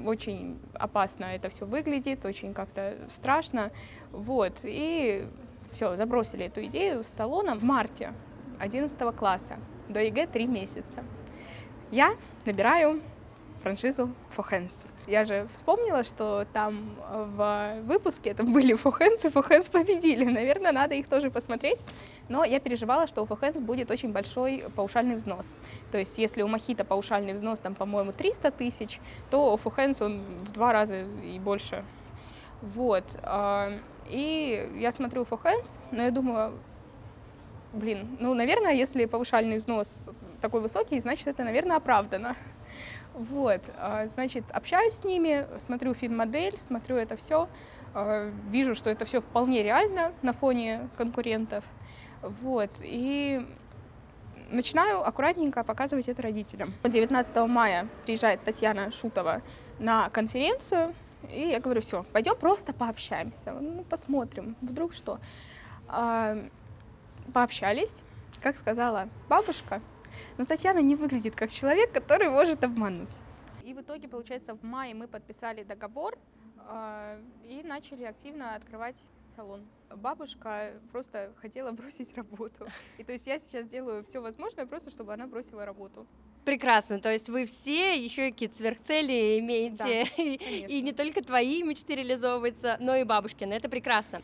очень опасно это все выглядит, очень как-то страшно. Вот, и все, забросили эту идею с салоном в марте 11 класса. До ЕГЭ три месяца. Я набираю франшизу Hands. Я же вспомнила, что там э, в выпуске там были Hands, и Hands победили. Наверное, надо их тоже посмотреть. Но я переживала, что у Hands будет очень большой паушальный взнос. То есть, если у Мохито паушальный взнос, там, по-моему, 300 тысяч, то у Hands он в два раза и больше. Вот. А, И я смотрю For Hands, но я думаю, блин, ну, наверное, если повышальный взнос такой высокий, значит, это, наверное, оправдано. Вот, а, значит, общаюсь с ними, смотрю фин-модель, смотрю это все, вижу, что это все вполне реально на фоне конкурентов. Вот, и начинаю аккуратненько показывать это родителям. 19 мая приезжает Татьяна Шутова на конференцию, и я говорю, все, пойдем просто пообщаемся, ну, посмотрим, вдруг что. А, Пообщались, как сказала бабушка, но Татьяна не выглядит как человек, который может обмануть. И в итоге, получается, в мае мы подписали договор а, и начали активно открывать салон. Бабушка просто хотела бросить работу. И то есть я сейчас делаю все возможное просто, чтобы она бросила работу.
Прекрасно, то есть вы все еще какие-то сверхцели имеете, и, и
конечно.
не только твои мечты реализовываются, но и бабушкины, это прекрасно.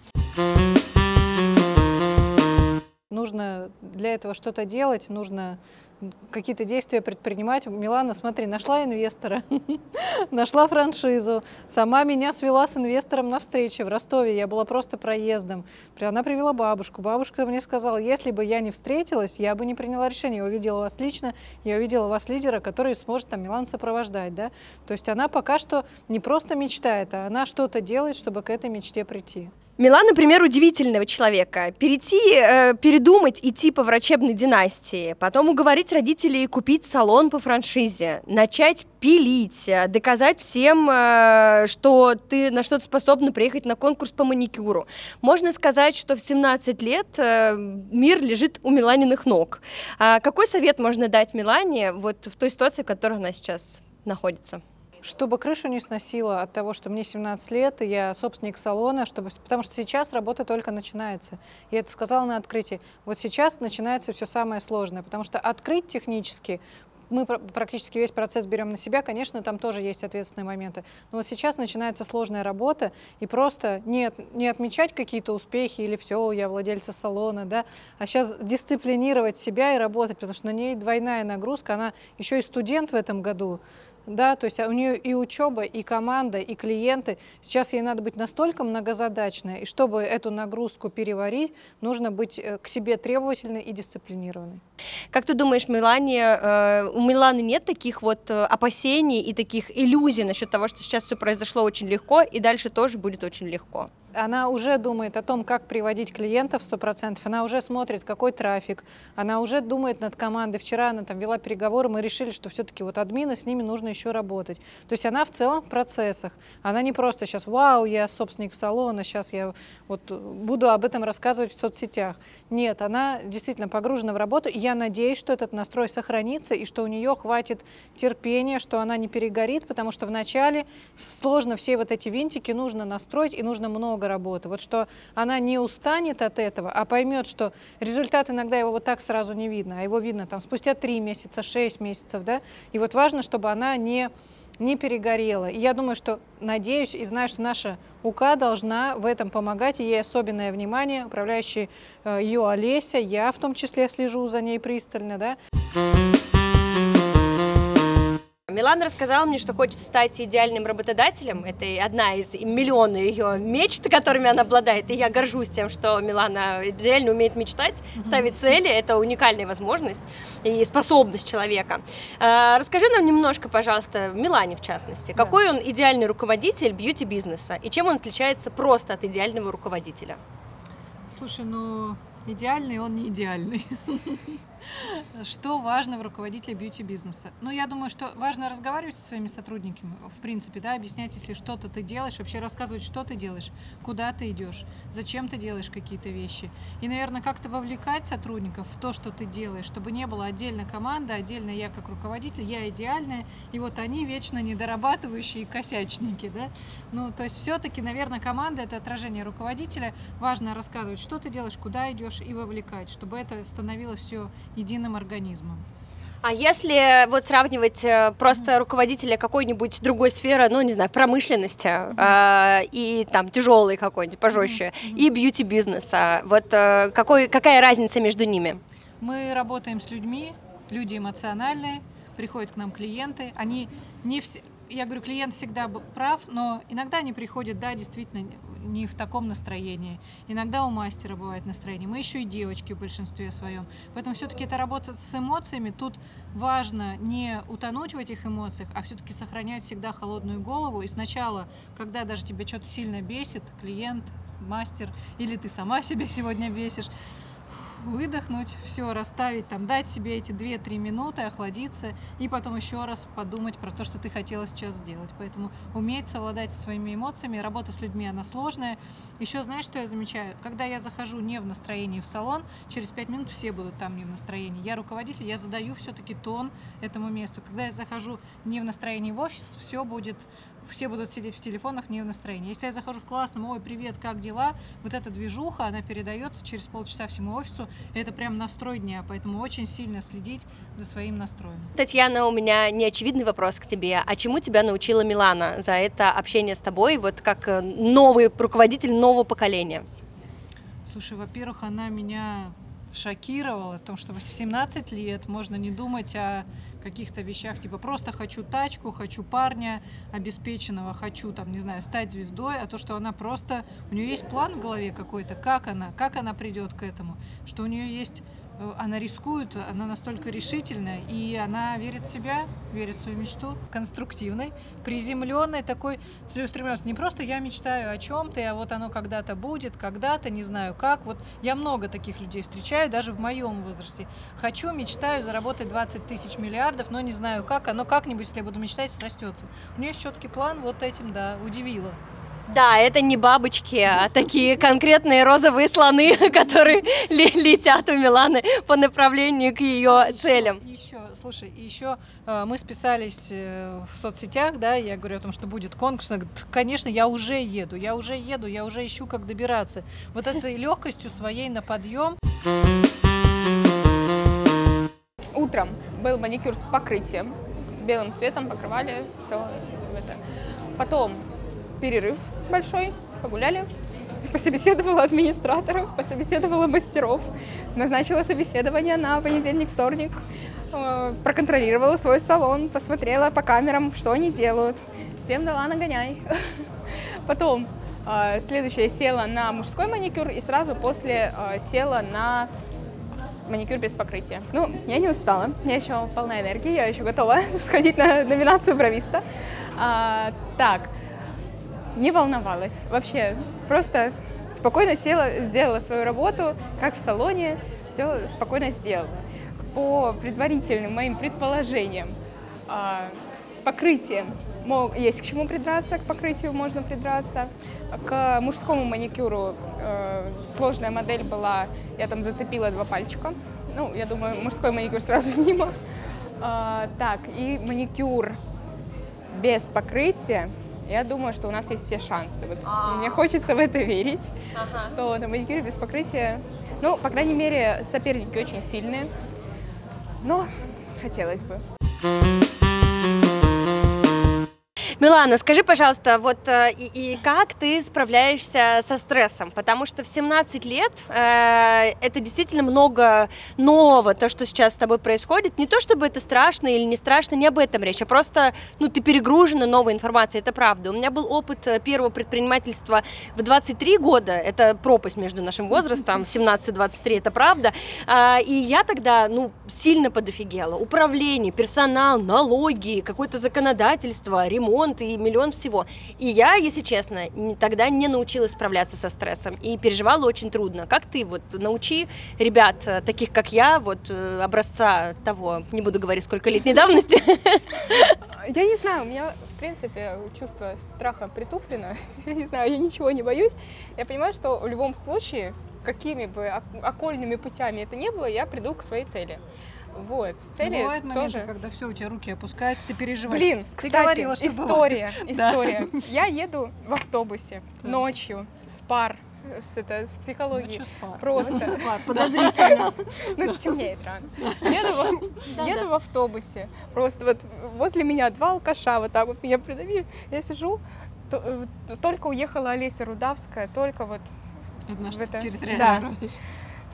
Нужно для этого что-то делать, нужно какие-то действия предпринимать. Милана, смотри, нашла инвестора, нашла франшизу, сама меня свела с инвестором на встрече в Ростове, я была просто проездом. Она привела бабушку, бабушка мне сказала, если бы я не встретилась, я бы не приняла решение, я увидела вас лично, я увидела вас лидера, который сможет там Милану сопровождать, да. То есть она пока что не просто мечтает, а она что-то делает, чтобы к этой мечте прийти.
Милан, например, удивительного человека. Перейти, э, передумать идти по врачебной династии, потом уговорить родителей купить салон по франшизе, начать пилить, э, доказать всем, э, что ты на что-то способна приехать на конкурс по маникюру. Можно сказать, что в 17 лет э, мир лежит у Миланиных ног. А какой совет можно дать Милане вот в той ситуации, в которой она сейчас находится?
Чтобы крышу не сносило от того, что мне 17 лет, и я собственник салона, чтобы, потому что сейчас работа только начинается. Я это сказала на открытии. Вот сейчас начинается все самое сложное, потому что открыть технически мы пр- практически весь процесс берем на себя, конечно, там тоже есть ответственные моменты. Но вот сейчас начинается сложная работа, и просто не, от- не отмечать какие-то успехи или все, я владельца салона, да, а сейчас дисциплинировать себя и работать, потому что на ней двойная нагрузка, она еще и студент в этом году, да, то есть а у нее и учеба, и команда, и клиенты. Сейчас ей надо быть настолько многозадачной, и чтобы эту нагрузку переварить, нужно быть э, к себе требовательной и дисциплинированной.
Как ты думаешь, Милане, э, у Миланы нет таких вот э, опасений и таких иллюзий насчет того, что сейчас все произошло очень легко и дальше тоже будет очень легко?
Она уже думает о том, как приводить клиентов 100%, она уже смотрит, какой трафик, она уже думает над командой. Вчера она там вела переговоры, мы решили, что все-таки вот админы, с ними нужно еще работать. То есть она в целом в процессах. Она не просто сейчас, вау, я собственник салона, сейчас я вот буду об этом рассказывать в соцсетях. Нет, она действительно погружена в работу, и я надеюсь, что этот настрой сохранится, и что у нее хватит терпения, что она не перегорит, потому что вначале сложно все вот эти винтики нужно настроить, и нужно много работы. Вот что она не устанет от этого, а поймет, что результат иногда его вот так сразу не видно, а его видно там спустя 3 месяца, 6 месяцев, да, и вот важно, чтобы она не не перегорела. И я думаю, что, надеюсь и знаю, что наша УК должна в этом помогать, и ей особенное внимание, управляющий э, ее Олеся, я в том числе слежу за ней пристально, да.
Милана рассказала мне, что хочет стать идеальным работодателем. Это одна из миллиона ее мечт, которыми она обладает. И я горжусь тем, что Милана реально умеет мечтать, ставить цели. Это уникальная возможность и способность человека. А, Расскажи нам немножко, пожалуйста, Милане в частности, какой он идеальный руководитель бьюти-бизнеса и чем он отличается просто от идеального руководителя?
Слушай, ну идеальный он не идеальный. Что важно в руководителе бьюти-бизнеса? Ну, я думаю, что важно разговаривать со своими сотрудниками, в принципе, да, объяснять, если что-то ты делаешь, вообще рассказывать, что ты делаешь, куда ты идешь, зачем ты делаешь какие-то вещи. И, наверное, как-то вовлекать сотрудников в то, что ты делаешь, чтобы не было отдельно команда, отдельно я как руководитель, я идеальная, и вот они вечно недорабатывающие косячники, да. Ну, то есть все-таки, наверное, команда — это отражение руководителя. Важно рассказывать, что ты делаешь, куда идешь, и вовлекать, чтобы это становилось все единым организмом.
А если вот сравнивать э, просто руководителя какой-нибудь другой сферы, ну, не знаю, промышленности а, и там тяжелый какой-нибудь, пожестче, и бьюти-бизнеса, вот э, какой, какая разница между ними?
Мы работаем с людьми, люди эмоциональные, приходят к нам клиенты, они не все, я говорю, клиент всегда прав, но иногда они приходят, да, действительно, не в таком настроении. Иногда у мастера бывает настроение. Мы еще и девочки в большинстве своем. Поэтому все-таки это работа с эмоциями. Тут важно не утонуть в этих эмоциях, а все-таки сохранять всегда холодную голову. И сначала, когда даже тебя что-то сильно бесит, клиент, мастер, или ты сама себя сегодня бесишь, выдохнуть, все расставить, там, дать себе эти 2-3 минуты, охладиться и потом еще раз подумать про то, что ты хотела сейчас сделать. Поэтому уметь совладать со своими эмоциями, работа с людьми, она сложная. Еще знаешь, что я замечаю? Когда я захожу не в настроении в салон, через 5 минут все будут там не в настроении. Я руководитель, я задаю все-таки тон этому месту. Когда я захожу не в настроении в офис, все будет все будут сидеть в телефонах не в настроении. Если я захожу в классном, ой, привет, как дела? Вот эта движуха, она передается через полчаса всему офису. Это прям настрой дня, поэтому очень сильно следить за своим настроем.
Татьяна, у меня неочевидный вопрос к тебе. А чему тебя научила Милана за это общение с тобой, вот как э, новый руководитель нового поколения?
Слушай, во-первых, она меня шокировала, том, что в 17 лет можно не думать о каких-то вещах, типа просто хочу тачку, хочу парня обеспеченного, хочу там, не знаю, стать звездой, а то, что она просто, у нее есть план в голове какой-то, как она, как она придет к этому, что у нее есть она рискует, она настолько решительная, и она верит в себя, верит в свою мечту, конструктивной, приземленной, такой целеустремленной. Не просто я мечтаю о чем-то, а вот оно когда-то будет, когда-то, не знаю как. Вот я много таких людей встречаю, даже в моем возрасте. Хочу, мечтаю заработать 20 тысяч миллиардов, но не знаю как, оно как-нибудь, если я буду мечтать, срастется. У нее есть четкий план, вот этим, да, удивило.
Да, это не бабочки, а такие конкретные розовые слоны, которые ле- летят у Миланы по направлению к ее целям.
Еще, слушай, еще э, мы списались э, в соцсетях, да, я говорю о том, что будет конкурс. Она говорит, конечно, я уже еду, я уже еду, я уже ищу, как добираться. Вот этой легкостью своей на подъем.
Утром был маникюр с покрытием, белым цветом покрывали все это. Потом перерыв большой, погуляли, пособеседовала администраторов, пособеседовала мастеров, назначила собеседование на понедельник, вторник, э, проконтролировала свой салон, посмотрела по камерам, что они делают. Всем дала нагоняй. Потом э, следующее села на мужской маникюр и сразу после э, села на маникюр без покрытия. Ну, я не устала, я еще полна энергии, я еще готова сходить на номинацию бровиста. А, так, не волновалась вообще, просто спокойно села, сделала свою работу, как в салоне, все спокойно сделала. По предварительным моим предположениям, а, с покрытием есть к чему придраться, к покрытию можно придраться. К мужскому маникюру э, сложная модель была, я там зацепила два пальчика. Ну, я думаю, мужской маникюр сразу мимо. А, так, и маникюр без покрытия, я думаю, что у нас есть все шансы. Вот мне хочется в это верить, что на маникюре без покрытия, ну, по крайней мере, соперники очень сильные, но хотелось бы.
Милана, скажи, пожалуйста, вот э, и, и как ты справляешься со стрессом? Потому что в 17 лет э, это действительно много нового, то, что сейчас с тобой происходит. Не то, чтобы это страшно или не страшно, не об этом речь, а просто, ну, ты перегружена новой информацией, это правда. У меня был опыт э, первого предпринимательства в 23 года, это пропасть между нашим возрастом, 17-23, это правда. А, и я тогда, ну, сильно подофигела. Управление, персонал, налоги, какое-то законодательство, ремонт и миллион всего. И я, если честно, тогда не научилась справляться со стрессом и переживала очень трудно. Как ты? Вот научи ребят, э, таких как я, вот э, образца того, не буду говорить, сколько лет недавности.
Я не знаю, у меня, принципе, чувство страха притуплено. Я не знаю, я ничего не боюсь. Я понимаю, что в любом случае, какими бы ок- окольными путями это ни было, я приду к своей цели. Вот, цели
Бывают моменты,
тоже...
когда все, у тебя руки опускаются, ты переживаешь.
Блин,
ты
кстати,
говорила, что
история, история. Я еду в автобусе ночью с пар, с, это, с психологией.
Ночью спар.
Просто.
Ночью спар, подозрительно.
Ну, темнеет рано. Еду, в, еду в автобусе. Просто вот возле меня два алкаша вот так вот меня придавили. Я сижу, то- э, только уехала Олеся Рудавская, только вот
Это наш территориальный
да.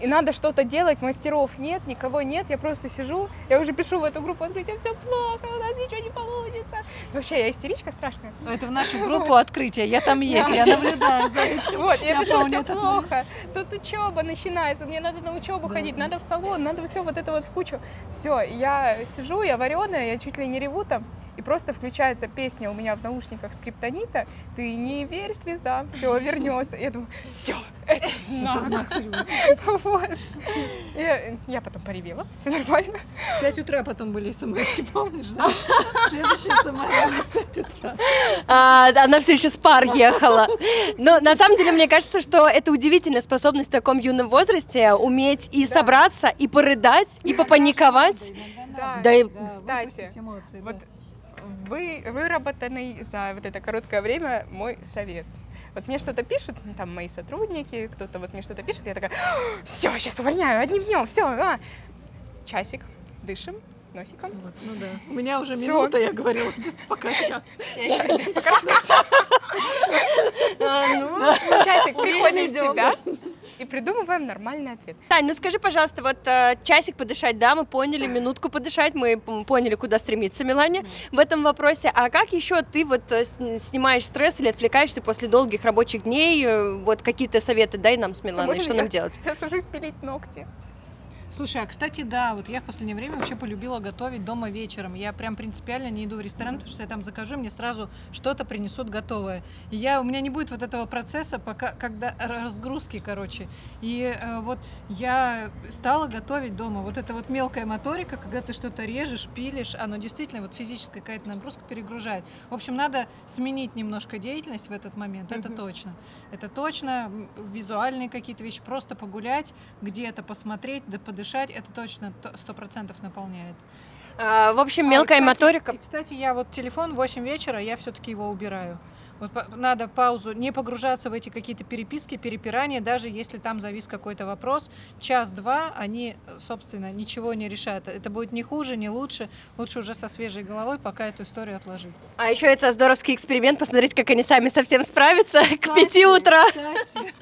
И надо что-то делать, мастеров нет, никого нет, я просто сижу, я уже пишу в эту группу открытия, все плохо, у нас ничего не получится. Вообще, я истеричка страшная.
Это в нашу группу открытия. Я там есть, я наблюдаю за этим.
Вот, я, пишу, все плохо, тут учеба начинается, мне надо на учебу ходить, надо в салон, надо все вот это вот в кучу. Все, я сижу, я вареная, я чуть ли не реву там, и просто включается песня у меня в наушниках скриптонита, ты не верь слезам, все вернется. Я думаю, все, это знак.
Это знак судьбы.
Вот. Я, я потом поревела, все нормально.
В 5 утра потом были смс помнишь, да? Следующие смс в 5 утра.
А, она все еще с пар ехала. Но на самом деле, мне кажется, что это удивительная способность в таком юном возрасте уметь и собраться, и порыдать, и попаниковать.
Да,
Да и-
кстати,
эмоции,
вот
да.
Вы, выработанный за вот это короткое время мой совет. Вот мне что-то пишут, ну, там мои сотрудники, кто-то вот мне что-то пишет, я такая, все, сейчас увольняю, одним днем, все, часик, дышим, носиком.
Вот, ну да. У меня уже
Всё.
минута, я говорила, пока час.
Ну, часик, приходим в себя и придумываем нормальный ответ.
Тань, ну скажи, пожалуйста, вот э, часик подышать, да, мы поняли, минутку подышать, мы поняли, куда стремиться Милане в этом вопросе. А как еще ты вот э, сн- снимаешь стресс или отвлекаешься после долгих рабочих дней? Э, Вот какие-то советы дай нам с Миланой,
Можно
что
я-
нам делать?
Я сажусь пилить ногти.
Слушай, а кстати, да, вот я в последнее время вообще полюбила готовить дома вечером. Я прям принципиально не иду в ресторан, потому что я там закажу, мне сразу что-то принесут готовое. И я, у меня не будет вот этого процесса, пока, когда разгрузки, короче. И э, вот я стала готовить дома. Вот эта вот мелкая моторика, когда ты что-то режешь, пилишь, оно действительно вот физическая какая-то нагрузка перегружает. В общем, надо сменить немножко деятельность в этот момент, это точно. Это точно. Визуальные какие-то вещи, просто погулять, где-то посмотреть, да подышать, это точно то- сто процентов наполняет.
А, в общем,
А,
мелкая
и, кстати,
моторика.
и, Кстати, я вот телефон в 8 вечера, я все-таки его убираю. Вот надо паузу, не погружаться в эти какие-то переписки, перепирания, даже если там завис какой-то вопрос. Час-два они, собственно, ничего не решают. Это будет не хуже, не лучше. Лучше уже со свежей головой пока эту историю отложить.
А еще это здоровский эксперимент, посмотреть, как они сами совсем справятся к
Кстати,
пяти утра.
Кстати,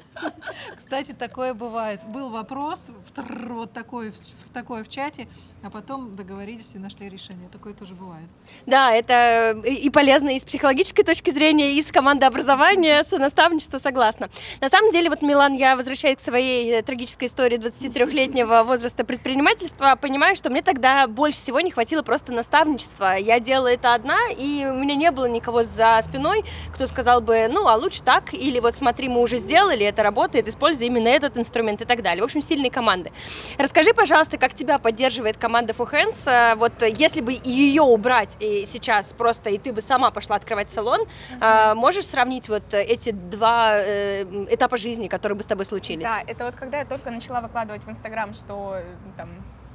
кстати, такое бывает. Был вопрос, вот такой, такое в чате, а потом договорились и нашли решение. Такое тоже бывает.
Да, это и и полезно и с психологической точки зрения, и с командообразования, с наставничества, согласна. На самом деле, вот, Милан, я возвращаюсь к своей э, трагической истории 23-летнего возраста предпринимательства, понимаю, что мне тогда больше всего не хватило просто наставничества. Я делала это одна, и у меня не было никого за спиной, кто сказал бы, ну, а лучше так, или вот смотри, мы уже сделали, это работает, используй именно этот инструмент и так далее. В общем, сильные команды. Расскажи, пожалуйста, как тебя поддерживает команда For Hands? Э, Вот э, если бы ее убрать и сейчас просто, и ты бы сама пошла открывать салон, э, можешь сравнить вот э, эти два э, этапа жизни, которые бы с тобой случились?
Да, это вот когда я только начала выкладывать в Инстаграм, что э, там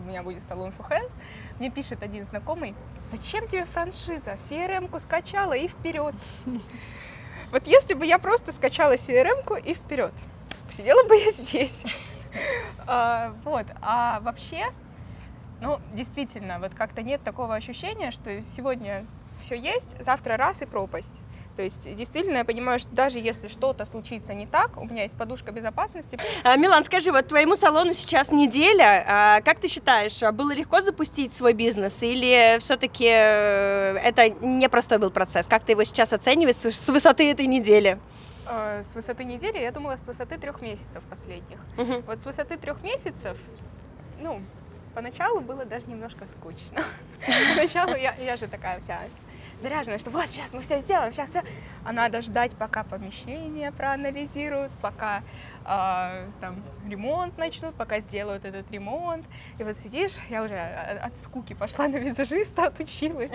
у меня будет салон for hands, мне пишет один знакомый, зачем тебе франшиза? CRM-ку скачала и вперед. Вот если бы я просто скачала CRM-ку и вперед, сидела бы я здесь. А, Вот, а вообще, ну, действительно, вот как-то нет такого ощущения, что сегодня все есть, завтра раз и пропасть. То есть, действительно, я понимаю, что даже если что-то случится не так, у меня есть подушка безопасности,
А, Милан, скажи, вот твоему салону сейчас неделя. а Как ты считаешь, а было легко запустить свой бизнес или все-таки это непростой был процесс? Как ты его сейчас оцениваешь с высоты этой недели?
Э, С высоты недели, я думала, с высоты трех месяцев последних.
Мгм.
Вот с высоты трех месяцев, ну, поначалу было даже немножко скучно. Поначалу я, я же такая вся заряженная, что вот сейчас мы все сделаем, сейчас все. А надо ждать, пока помещение проанализируют, пока а, там ремонт начнут, пока сделают этот ремонт. И вот сидишь, я уже о- от скуки пошла на визажиста, отучилась.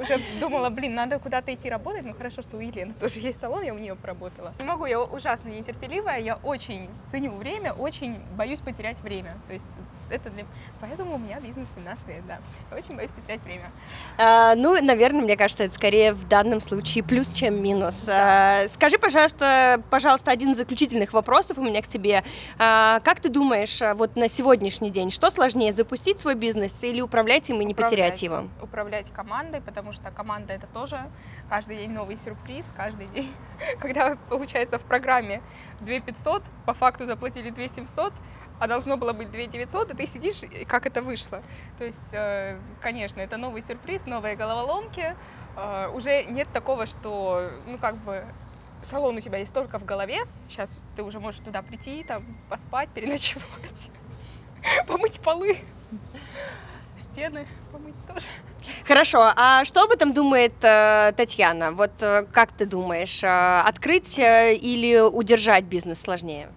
Уже думала, блин, надо куда-то идти работать. Ну хорошо, что у Елены тоже есть салон, я у нее поработала. Не могу, я ужасно нетерпеливая, я очень ценю время, очень боюсь потерять время. То есть это для... Поэтому у меня бизнес 17 лет, да. Я очень боюсь потерять время.
А, Ну, наверное, мне кажется, это скорее в данном случае плюс, чем минус. А, Скажи, пожалуйста, пожалуйста, один из заключительных вопросов у меня к тебе. А, Как ты думаешь, а, вот на сегодняшний день, что сложнее, запустить свой бизнес или управлять им и не потерять
Управлять.
его?
Управлять командой, потому что команда это тоже каждый день новый сюрприз, каждый день. Когда, получается, в программе 2 500, по факту заплатили 2 700, а должно было быть 2 900, и ты сидишь, как это вышло. То есть, э, конечно, это новый сюрприз, новые головоломки. Э, Уже нет такого, что, ну, как бы, салон у тебя есть только в голове, сейчас ты уже можешь туда прийти, там, поспать, переночевать, помыть полы, стены помыть тоже.
Хорошо, а что об этом думает э, Татьяна? Вот э, как ты думаешь, э, открыть э, или удержать бизнес сложнее?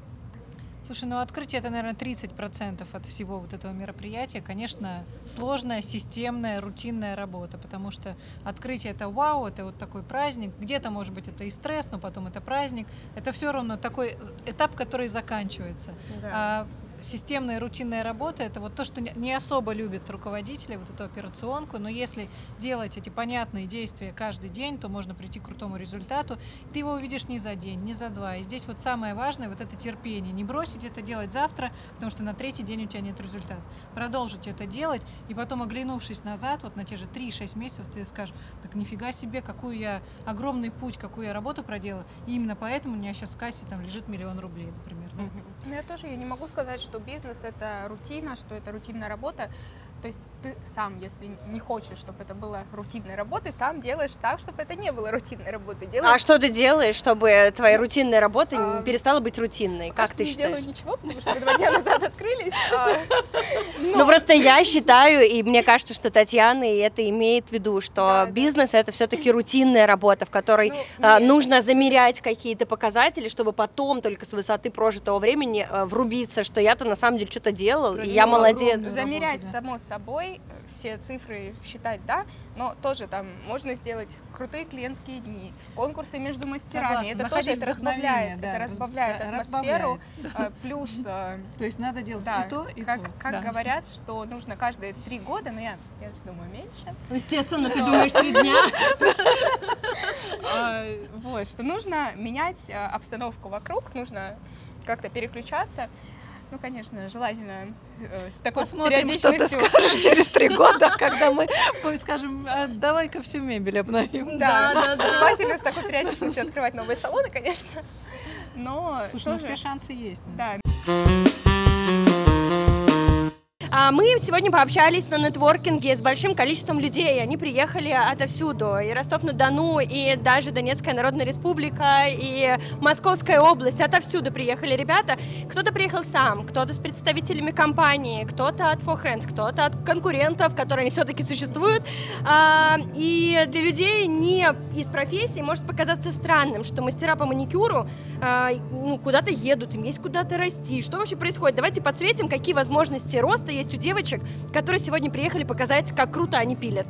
Слушай, ну открытие это, наверное, 30% от всего вот этого мероприятия. Конечно, сложная, системная, рутинная работа, потому что открытие это вау, это вот такой праздник. Где-то, может быть, это и стресс, но потом это праздник. Это все равно такой этап, который заканчивается. А системная рутинная работа это вот то, что не- особо любят руководители, вот эту операционку, но если делать эти понятные действия каждый день, то можно прийти к крутому результату. Ты его увидишь не за день, не за два. И здесь вот самое важное вот это терпение. Не бросить это делать завтра, потому что на третий день у тебя нет результата. Продолжить это делать, и потом, оглянувшись назад, вот на те же 3-6 месяцев, ты скажешь, так нифига себе, какую я огромный путь, какую я работу проделала. И именно поэтому у меня сейчас в кассе там лежит миллион рублей, например. да.
Ну, я тоже я не могу сказать, что бизнес это рутина, что это рутинная работа. То есть ты сам, если не хочешь, чтобы это было рутинной работой, сам делаешь так, чтобы это не было рутинной работой. Делаешь
А что ты делаешь, чтобы твоя рутинная работа
А,
не перестала быть рутинной?
Пока
Как
что
ты
не
считаешь?
делаю ничего, потому что два дня назад открылись. а,
Ну,
но-
просто я считаю, и мне кажется, что Татьяна и это имеет в виду, что бизнес это все-таки рутинная работа, в которой
Ну,
а, нужно замерять какие-то показатели, чтобы потом только с высоты прожитого времени а, врубиться, что я-то на самом деле что-то делал, и я молодец.
Замерять, само собой, э, все цифры считать, да, но тоже там можно сделать крутые клиентские дни, конкурсы между мастерами,
Согласна,
это
находить
тоже это разбавляет, это
да, раз-
разбавляет
ра-
атмосферу,
разбавляет,
э, плюс, э,
То есть надо делать
да,
и то, и
как,
то.
как
да.
говорят, что нужно каждые три года, но я, я думаю, меньше,
Естественно, ты думаешь три дня.
А, вот, что нужно менять обстановку вокруг, нужно как-то переключаться. Ну, конечно, желательно э, с такой
Посмотрим, что ты скажешь через три года, когда мы скажем, «А, давай-ка всю мебель обновим.
Да, желательно с такой периодичностью открывать новые салоны, конечно. Но
Слушай, ну все шансы есть.
Да,
мы сегодня пообщались на нетворкинге с большим количеством людей. Они приехали отовсюду. И Ростов-на-Дону, и даже Донецкая Народная Республика, и Московская область. Отовсюду приехали ребята. Кто-то приехал сам, кто-то с представителями компании, кто-то от Fohands, кто-то от конкурентов, которые они все-таки существуют. А, И для людей не из профессии может показаться странным, что мастера по маникюру а, ну, куда-то едут, им есть куда-то расти. Что вообще происходит? Давайте подсветим, какие возможности роста есть у девочек, которые сегодня приехали показать, как круто они пилят.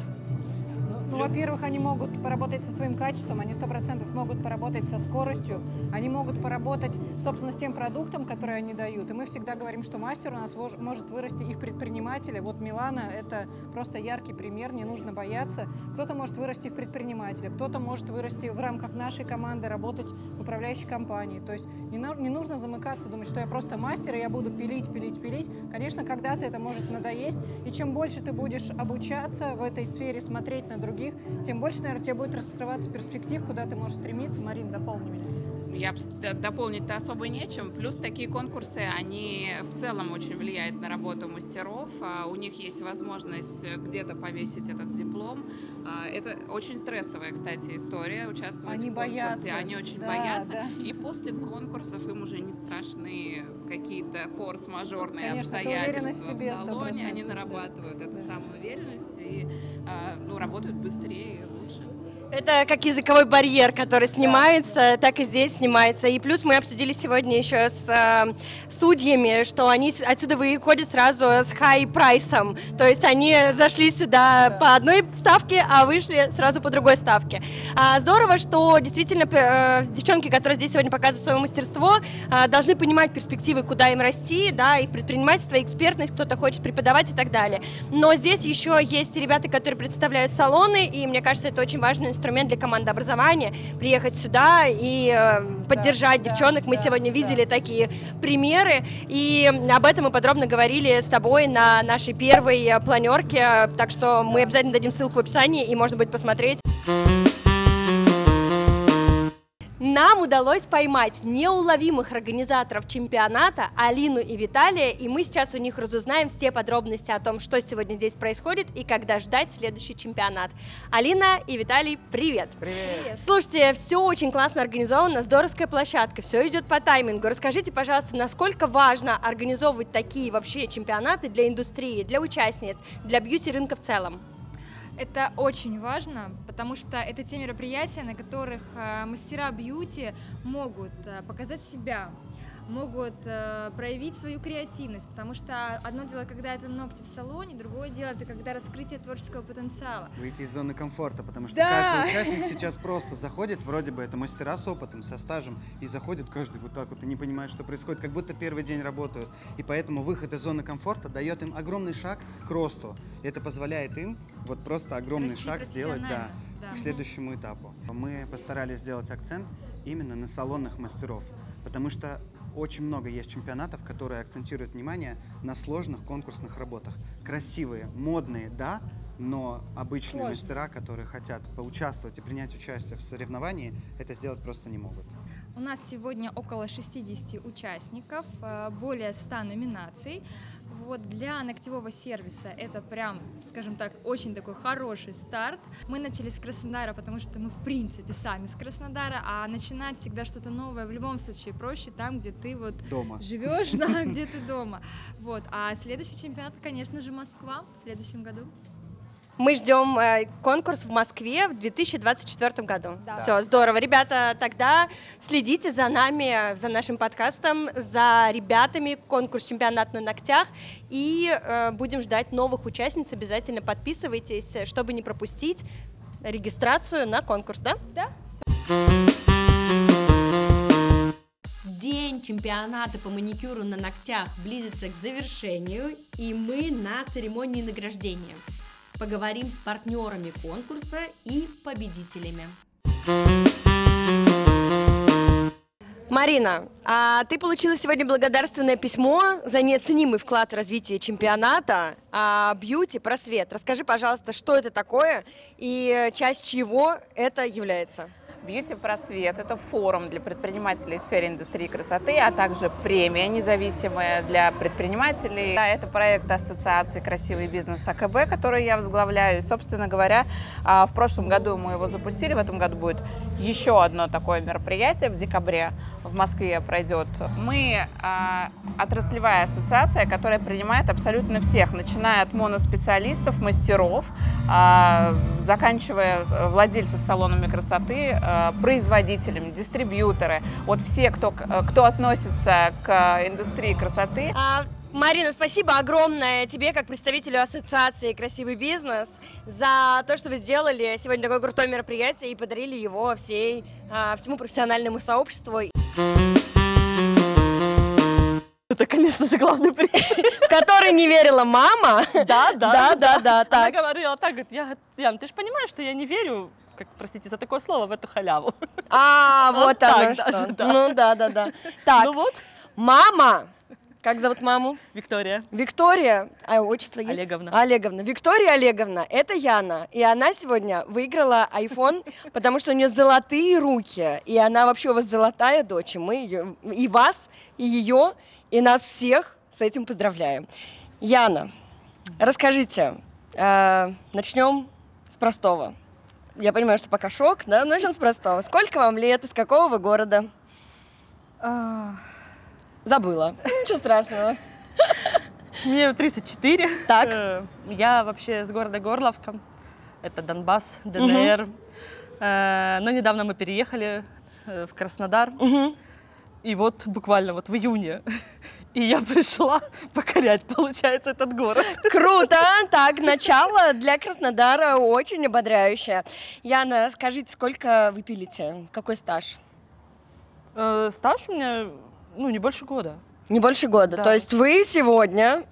Ну, во-первых, они могут поработать со своим качеством, они сто процентов могут поработать со скоростью, они могут поработать, собственно, с тем продуктом, который они дают. И мы всегда говорим, что мастер у нас может вырасти и в предпринимателя. Вот Милана — это просто яркий пример, не нужно бояться. Кто-то может вырасти в предпринимателя, кто-то может вырасти в рамках нашей команды, работать в управляющей компании. То есть не, на- не нужно замыкаться, думать, что я просто мастер, и я буду пилить, пилить, пилить. Конечно, когда-то это может надоесть, и чем больше ты будешь обучаться в этой сфере, смотреть на других, тем больше, наверное, тебе будет раскрываться перспектив, куда ты можешь стремиться. Марин, дополни меня.
Я дополнить-то особо нечем. Плюс такие конкурсы, они в целом очень влияют на работу мастеров. А У них есть возможность э, где-то повесить этот диплом. А, Это очень стрессовая, кстати, история участвовать
Они
в конкурсе.
боятся.
Они очень
Да,
боятся.
да.
И после конкурсов им уже не страшны какие-то форс-мажорные
Конечно,
обстоятельства
в
салоне. Они
100%, да.
нарабатывают эту
Да.
самую уверенность и а, ну, работают быстрее и лучше.
Это как языковой барьер, который снимается, так и здесь снимается. И плюс мы обсудили сегодня еще с э, судьями, что они отсюда выходят сразу с хай-прайсом. То есть они зашли сюда по одной ставке, а вышли сразу по другой ставке. А, здорово, что действительно э, девчонки, которые здесь сегодня показывают свое мастерство, э, должны понимать перспективы, куда им расти, да, и предпринимательство, и экспертность, кто-то хочет преподавать и так далее. Но здесь еще есть ребята, которые представляют салоны, и мне кажется, это очень важный инструмент для команды образования приехать сюда и э, поддержать
да,
девчонок. Мы
да,
сегодня
да.
видели такие примеры, и об этом мы подробно говорили с тобой на нашей первой э, планерке, так что мы обязательно дадим ссылку в описании, и можно будет посмотреть. Нам удалось поймать неуловимых организаторов чемпионата Алину и Виталия, и мы сейчас у них разузнаем все подробности о том, что сегодня здесь происходит и когда ждать следующий чемпионат. Алина и Виталий, привет!
Привет.
Слушайте, все очень классно организовано, здоровская площадка, все идет по таймингу. Расскажите, пожалуйста, насколько важно организовывать такие вообще чемпионаты для индустрии, для участниц, для бьюти-рынка в целом?
Это очень важно, потому что это те мероприятия, на которых э, мастера бьюти могут э, показать себя, могут э, проявить свою креативность, потому что одно дело, когда это ногти в салоне, другое дело, это когда раскрытие творческого потенциала.
Выйти из зоны комфорта, потому что
Да.
каждый участник сейчас просто заходит, вроде бы это мастера с опытом, со стажем, и заходит каждый вот так вот и не понимает, что происходит, как будто первый день работают. И поэтому выход из зоны комфорта дает им огромный шаг к росту. И это позволяет им вот просто огромный
Расти
шаг сделать да,
да.
к следующему этапу. Мы постарались сделать акцент именно на салонных мастеров, потому что очень много есть чемпионатов, которые акцентируют внимание на сложных конкурсных работах. Красивые, модные, да, но обычные
Сложно.
мастера, которые хотят поучаствовать и принять участие в соревновании, это сделать просто не могут.
У нас сегодня около 60 участников, э, более 100 номинаций. Вот для ногтевого сервиса это прям, скажем так, очень такой хороший старт. Мы начали с Краснодара, потому что мы в принципе сами с Краснодара, а начинать всегда что-то новое в любом случае проще там, где ты вот
Дома.
живешь, да, где ты дома. Вот. А следующий чемпионат, конечно же, Москва в следующем году.
Мы ждем э, конкурс в Москве в 2024 году.
Да.
Все, здорово. Ребята, тогда следите за нами, за нашим подкастом, за ребятами, конкурс чемпионат на ногтях. И э, будем ждать новых участниц. Обязательно подписывайтесь, чтобы не пропустить регистрацию на конкурс, да?
Да.
День чемпионата по маникюру на ногтях близится к завершению, и мы на церемонии награждения. Поговорим с партнерами конкурса и победителями. Марина, а ты получила сегодня благодарственное письмо за неоценимый вклад в развитие чемпионата а, «Бьюти. Просвет». Расскажи, пожалуйста, что это такое и часть чего это является?
Бьюти Просвет – это форум для предпринимателей в сфере индустрии красоты, а также премия независимая для предпринимателей. Это проект Ассоциации «Красивый бизнес АКБ», который я возглавляю. И, собственно говоря, а, в прошлом году мы его запустили, в этом году будет еще одно такое мероприятие в декабре в Москве пройдет. Мы а, отраслевая ассоциация, которая принимает абсолютно всех, начиная от моноспециалистов, мастеров, а, заканчивая владельцев салонами красоты, производителями, дистрибьюторы, вот все, кто, кто относится к индустрии красоты.
А, Марина, спасибо огромное тебе, как представителю ассоциации «Красивый бизнес», за то, что вы сделали сегодня такое крутое мероприятие и подарили его всей, а, всему профессиональному сообществу.
Это, конечно же, главный приз.
В который не верила мама.
Да, да.
Да, да, да,
Она говорила так, говорит, я, Ян, ты же понимаешь, что я не верю, как, простите за такое слово, в эту халяву.
А, вот оно что. Ну да, да, да. Так,
Ну
мама. Как зовут маму?
Виктория.
Виктория, а отчество есть?
Олеговна.
Олеговна. Виктория Олеговна, это Яна. И она сегодня выиграла iPhone, потому что у нее золотые руки. И она вообще у вас золотая дочь. И мы ее, и вас, и ее, и нас всех с этим поздравляем. Яна, расскажите, э, начнем с простого. Я понимаю, что пока шок, да? Начнем с простого. Сколько вам лет, из какого вы города?
А,
Забыла. Ничего страшного.
Мне 34.
Так.
Э, Я вообще с города Горловка. Это Донбасс, ДНР. Э, Но недавно мы переехали э, в Краснодар.
Мгм.
И вот буквально вот в июне. И я пришла покорять, получается, этот город.
Круто! Так, начало для Краснодара очень ободряющее. Яна, скажите, сколько вы пилите? Какой стаж?
Э, Стаж у меня, ну, не больше года.
Не больше года.
Да.
То есть вы сегодня...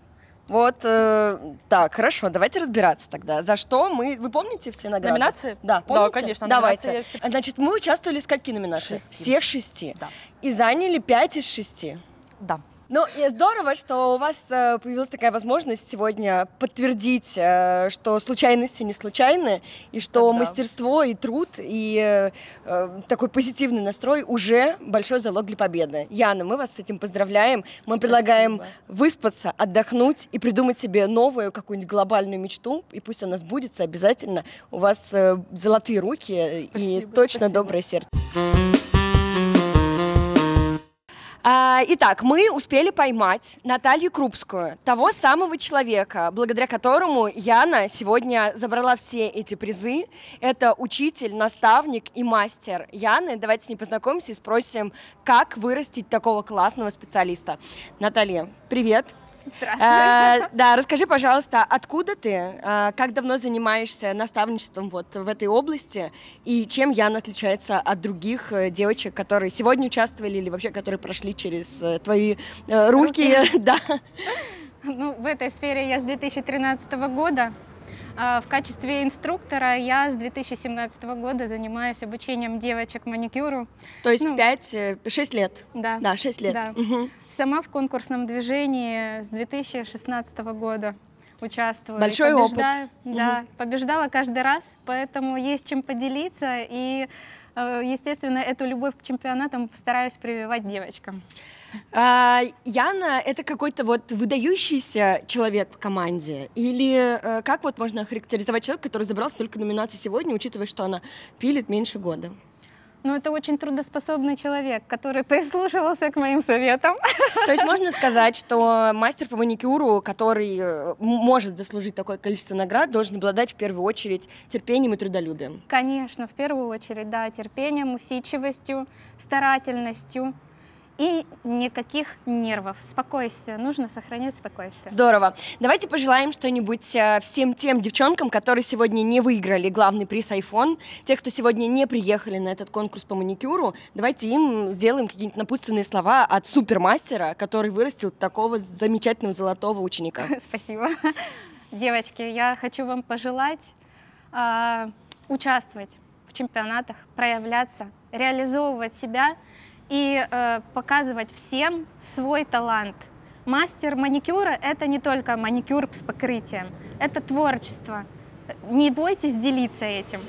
Вот э, так, хорошо, давайте разбираться тогда. За что мы... Вы помните все награды?
Номинации?
Да, помните?
конечно,
Давайте.
все-
Значит, мы участвовали в скольки номинациях?
Шести.
Всех шести.
Да.
И заняли пять из шести.
Да.
Ну, и здорово, что у вас э, появилась такая возможность сегодня подтвердить, э, что случайности не случайны, и что
Да-да.
мастерство и труд, и э, такой позитивный настрой уже большой залог для победы. Яна, мы вас с этим поздравляем. Мы предлагаем выспаться, отдохнуть и придумать себе новую какую-нибудь глобальную мечту, и пусть она сбудется обязательно. У вас золотые руки и
Спасибо,
точно
спасибо.
доброе сердце. А, Итак, мы успели поймать Наталью Крупскую, того самого человека, благодаря которому Яна сегодня забрала все эти призы. Это учитель, наставник и мастер Яны. Давайте с ней познакомимся и спросим, как вырастить такого классного специалиста. Наталья, привет. Здравствуй. да, расскажи, пожалуйста, откуда ты, а, как давно занимаешься наставничеством вот в этой области, и чем Яна отличается от других э, девочек, которые сегодня участвовали или вообще которые прошли через э, твои э, руки, да.
Ну, в этой сфере я с 2013 года. А В качестве инструктора я с 2017 года занимаюсь обучением девочек маникюру.
То есть
Ну,
5-6 лет.
Да.
Да, 6 лет.
Да.
Мгм.
Сама в конкурсном движении с 2016 года участвую. и
Большой опыт.
побеждаю. Да,
Мгм.
побеждала каждый раз, поэтому есть чем поделиться. И э, естественно, эту любовь к чемпионатам стараюсь прививать девочкам.
А, Яна — это какой-то вот выдающийся человек в команде? Или э, как вот можно охарактеризовать человека, который забрал столько номинаций сегодня, учитывая, что она пилит меньше года?
Ну, это очень трудоспособный человек, который прислушивался к моим советам.
То есть можно сказать, что мастер по маникюру, который э, может заслужить такое количество наград, должен обладать в первую очередь терпением и трудолюбием.
Конечно, в первую очередь, да, терпением, усидчивостью, старательностью и никаких нервов. Спокойствие. Нужно сохранять спокойствие.
Здорово. Давайте пожелаем что-нибудь э, всем тем девчонкам, которые сегодня не выиграли главный приз iPhone, те, кто сегодня не приехали на этот конкурс по маникюру, давайте им сделаем какие-нибудь напутственные слова от супермастера, который вырастил такого замечательного золотого ученика.
Спасибо. Девочки, я хочу вам пожелать а, участвовать в чемпионатах, проявляться, реализовывать себя и э, показывать всем свой талант. Мастер маникюра — это не только маникюр с покрытием, это творчество. Не бойтесь делиться этим.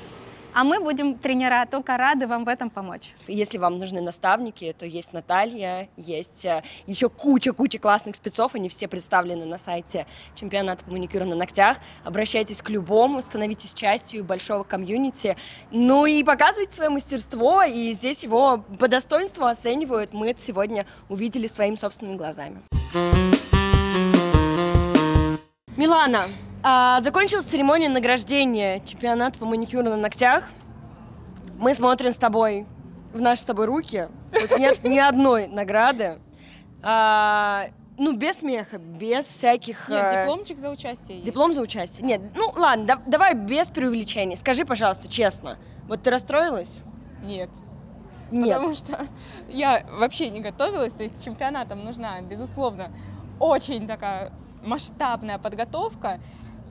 А мы будем, тренера, только рады вам в этом помочь.
Если вам нужны наставники, то есть Наталья, есть э, еще куча-куча классных спецов, они все представлены на сайте чемпионата по маникюру на ногтях. Обращайтесь к любому, становитесь частью большого комьюнити, ну и показывайте свое мастерство, и здесь его по достоинству оценивают. Мы это сегодня увидели своими собственными глазами. Милана, а, закончилась церемония награждения чемпионата по маникюру на ногтях. Мы смотрим с тобой в наши с тобой руки. Тут нет ни одной награды. А, ну, без смеха, без всяких...
Нет,
э,
дипломчик за участие есть.
Диплом за участие. Нет, ну ладно, да- давай без преувеличений. Скажи, пожалуйста, честно, вот ты расстроилась?
Нет.
Нет.
Потому что я вообще не готовилась, и к чемпионатам нужна, безусловно, очень такая масштабная подготовка.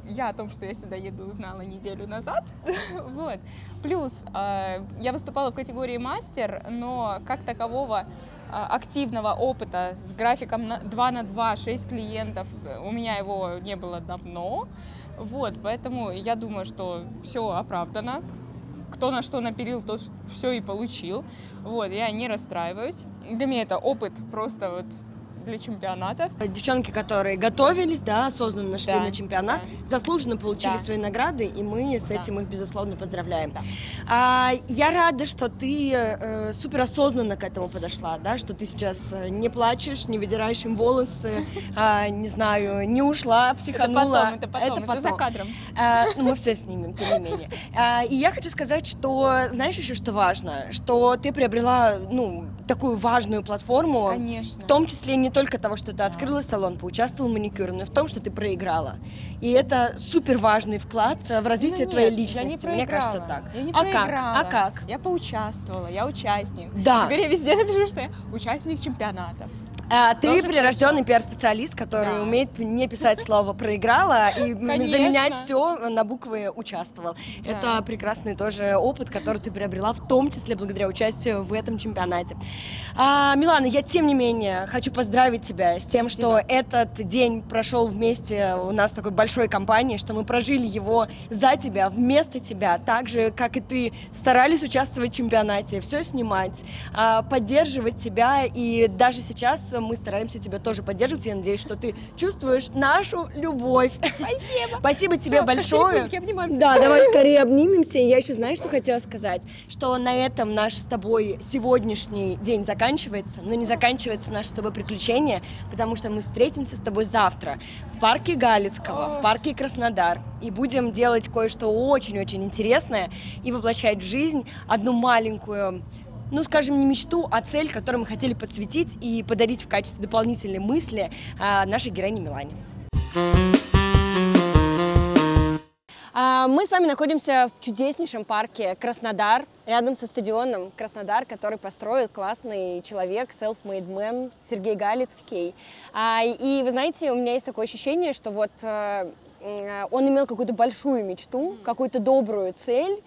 Я о том, что я сюда еду, узнала неделю назад. вот. Плюс э, я выступала в категории мастер, но как такового э, активного опыта с графиком на 2 на 2, 6 клиентов, э, у меня его не было давно. Вот, поэтому я думаю, что все оправдано кто на что напилил, тот все и получил. Вот, я не расстраиваюсь. Для меня это опыт просто вот для чемпионата.
Девчонки, которые готовились, да, осознанно шли
Да,
на чемпионат, заслуженно получили
Да.
свои награды, и мы с
Да.
этим их, безусловно, поздравляем. А, я рада, что ты э, супер осознанно к этому подошла, да, что ты сейчас э, не плачешь, не выдираешь им волосы, а, не знаю, не ушла, психанула.
Это потом, это потом, это за кадром.
А, ну, мы все снимем, тем не менее. А, и я хочу сказать, что, знаешь еще, что важно? Что ты приобрела, ну, такую важную платформу.
Конечно.
В том числе не только того, что ты открыла салон, поучаствовала в маникюре, но и в том, что ты проиграла. И это супер важный вклад э, в развитие
Ну,
твоей
нет,
личности.
Я не
Мне кажется, так.
Я не
а как?
проиграла.
А как?
Я поучаствовала, я участник.
Да.
Теперь я везде напишу, что я участник чемпионатов.
А, ты
Тоже
прирожденный пиар-специалист, который
Да.
умеет не писать слово проиграла и м,
Конечно.
заменять все на буквы участвовал. Это прекрасный тоже опыт, который ты приобрела, в том числе благодаря участию в этом чемпионате. А, Милана, я тем не менее хочу поздравить тебя с тем, что этот день прошел вместе у нас в такой большой компании, что мы прожили его за тебя, вместо тебя, так же, как и ты старались участвовать в чемпионате, все снимать, а, поддерживать тебя, и даже сейчас мы стараемся тебя тоже поддерживать, я надеюсь, что ты чувствуешь нашу любовь.
Спасибо.
Спасибо тебе
Всё,
большое. Да, давай скорее обнимемся. Я еще знаешь, что хотела сказать? Что на этом наш с тобой сегодняшний день заканчивается, но не заканчивается наше с тобой приключение, потому что мы встретимся с тобой завтра в парке Галицкого, в парке Краснодар, и будем делать кое-что очень-очень интересное и воплощать в жизнь одну маленькую ну, скажем, не мечту, а цель, которую мы хотели подсветить и подарить в качестве дополнительной мысли а, нашей героине Милане. А, Мы с вами находимся в чудеснейшем парке Краснодар, рядом со стадионом Краснодар, который построил классный человек, self-made man Сергей Галицкий. А, И вы знаете, у меня есть такое ощущение, что вот э, он имел какую-то большую мечту, какую-то добрую цель,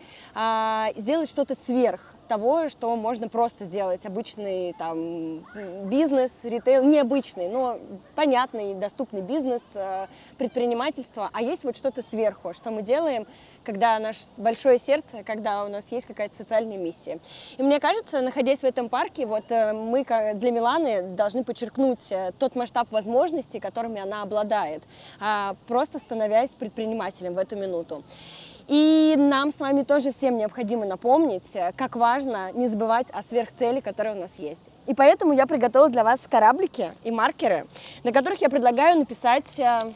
сделать что-то сверх того, что можно просто сделать обычный там бизнес, ритейл, необычный, но понятный, доступный бизнес, э, предпринимательство, а есть вот что-то сверху, что мы делаем, когда наше большое сердце, когда у нас есть какая-то социальная миссия. И мне кажется, находясь в этом парке, вот э, мы для Миланы должны подчеркнуть э, тот масштаб возможностей, которыми она обладает, а, просто становясь предпринимателем в эту минуту. И нам с вами тоже всем необходимо напомнить, э, как важно не забывать о сверхцели, которая у нас есть. И поэтому я приготовила для вас кораблики и маркеры, на которых я предлагаю написать э,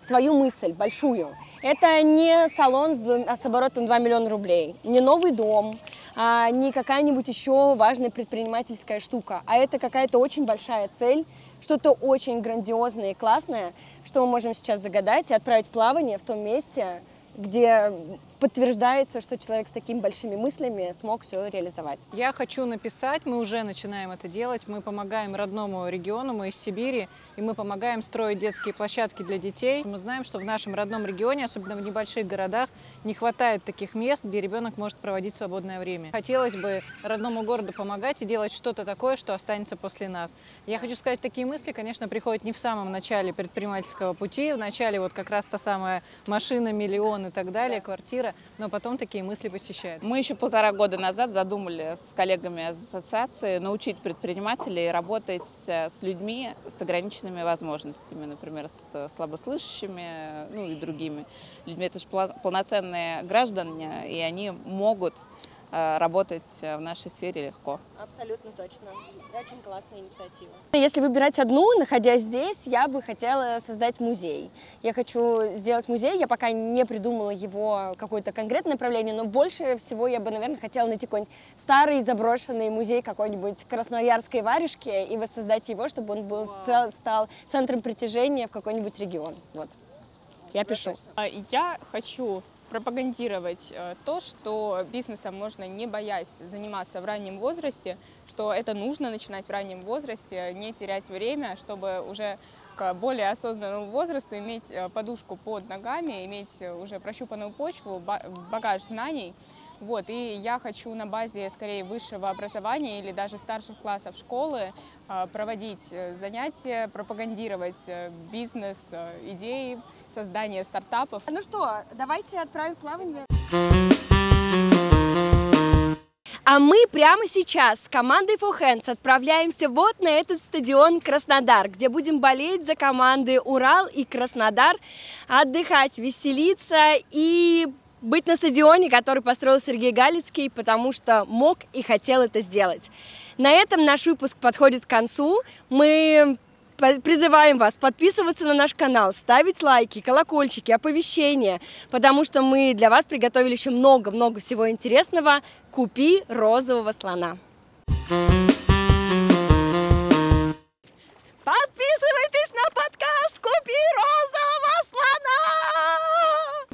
свою мысль большую. Это не салон с, двум, с оборотом 2 миллиона рублей, не новый дом, а не какая-нибудь еще важная предпринимательская штука, а это какая-то очень большая цель, что-то очень грандиозное и классное, что мы можем сейчас загадать и отправить плавание в том месте, где подтверждается, что человек с такими большими мыслями смог все реализовать.
Я хочу написать, мы уже начинаем это делать, мы помогаем родному региону, мы из Сибири, и мы помогаем строить детские площадки для детей. Мы знаем, что в нашем родном регионе, особенно в небольших городах, не хватает таких мест, где ребенок может проводить свободное время. Хотелось бы родному городу помогать и делать что-то такое, что останется после нас. Я хочу сказать, такие мысли, конечно, приходят не в самом начале предпринимательского пути, в начале вот как раз та самая машина, миллион и так далее, квартира, мира, но потом такие мысли посещают.
Мы еще полтора года назад задумали с коллегами из ассоциации научить предпринимателей работать с людьми с ограниченными возможностями, например, с слабослышащими, ну и другими людьми. Это же полноценные граждане, и они могут Э, работать в нашей сфере легко.
Абсолютно точно. Очень классная инициатива. Если выбирать одну, находясь здесь, я бы хотела создать музей. Я хочу сделать музей, я пока не придумала его какое-то конкретное направление, но больше всего я бы, наверное, хотела найти какой-нибудь старый заброшенный музей какой-нибудь красноярской варежки и воссоздать его, чтобы он был, стал центром притяжения в какой-нибудь регион. Вот. Я пишу.
Я хочу пропагандировать э, то, что бизнесом можно, не боясь, заниматься в раннем возрасте, что это нужно начинать в раннем возрасте, не терять время, чтобы уже к более осознанному возрасту иметь э, подушку под ногами, иметь уже прощупанную почву, багаж знаний. Вот, и я хочу на базе скорее высшего образования или даже старших классов школы э, проводить занятия, пропагандировать бизнес, идеи, создания стартапов.
Ну что, давайте отправим плавание. А мы прямо сейчас с командой For Hands отправляемся вот на этот стадион Краснодар, где будем болеть за команды Урал и Краснодар, отдыхать, веселиться и быть на стадионе, который построил Сергей Галицкий, потому что мог и хотел это сделать. На этом наш выпуск подходит к концу. Мы призываем вас подписываться на наш канал, ставить лайки, колокольчики, оповещения, потому что мы для вас приготовили еще много-много всего интересного. Купи розового слона. Подписывайтесь на подкаст «Купи розового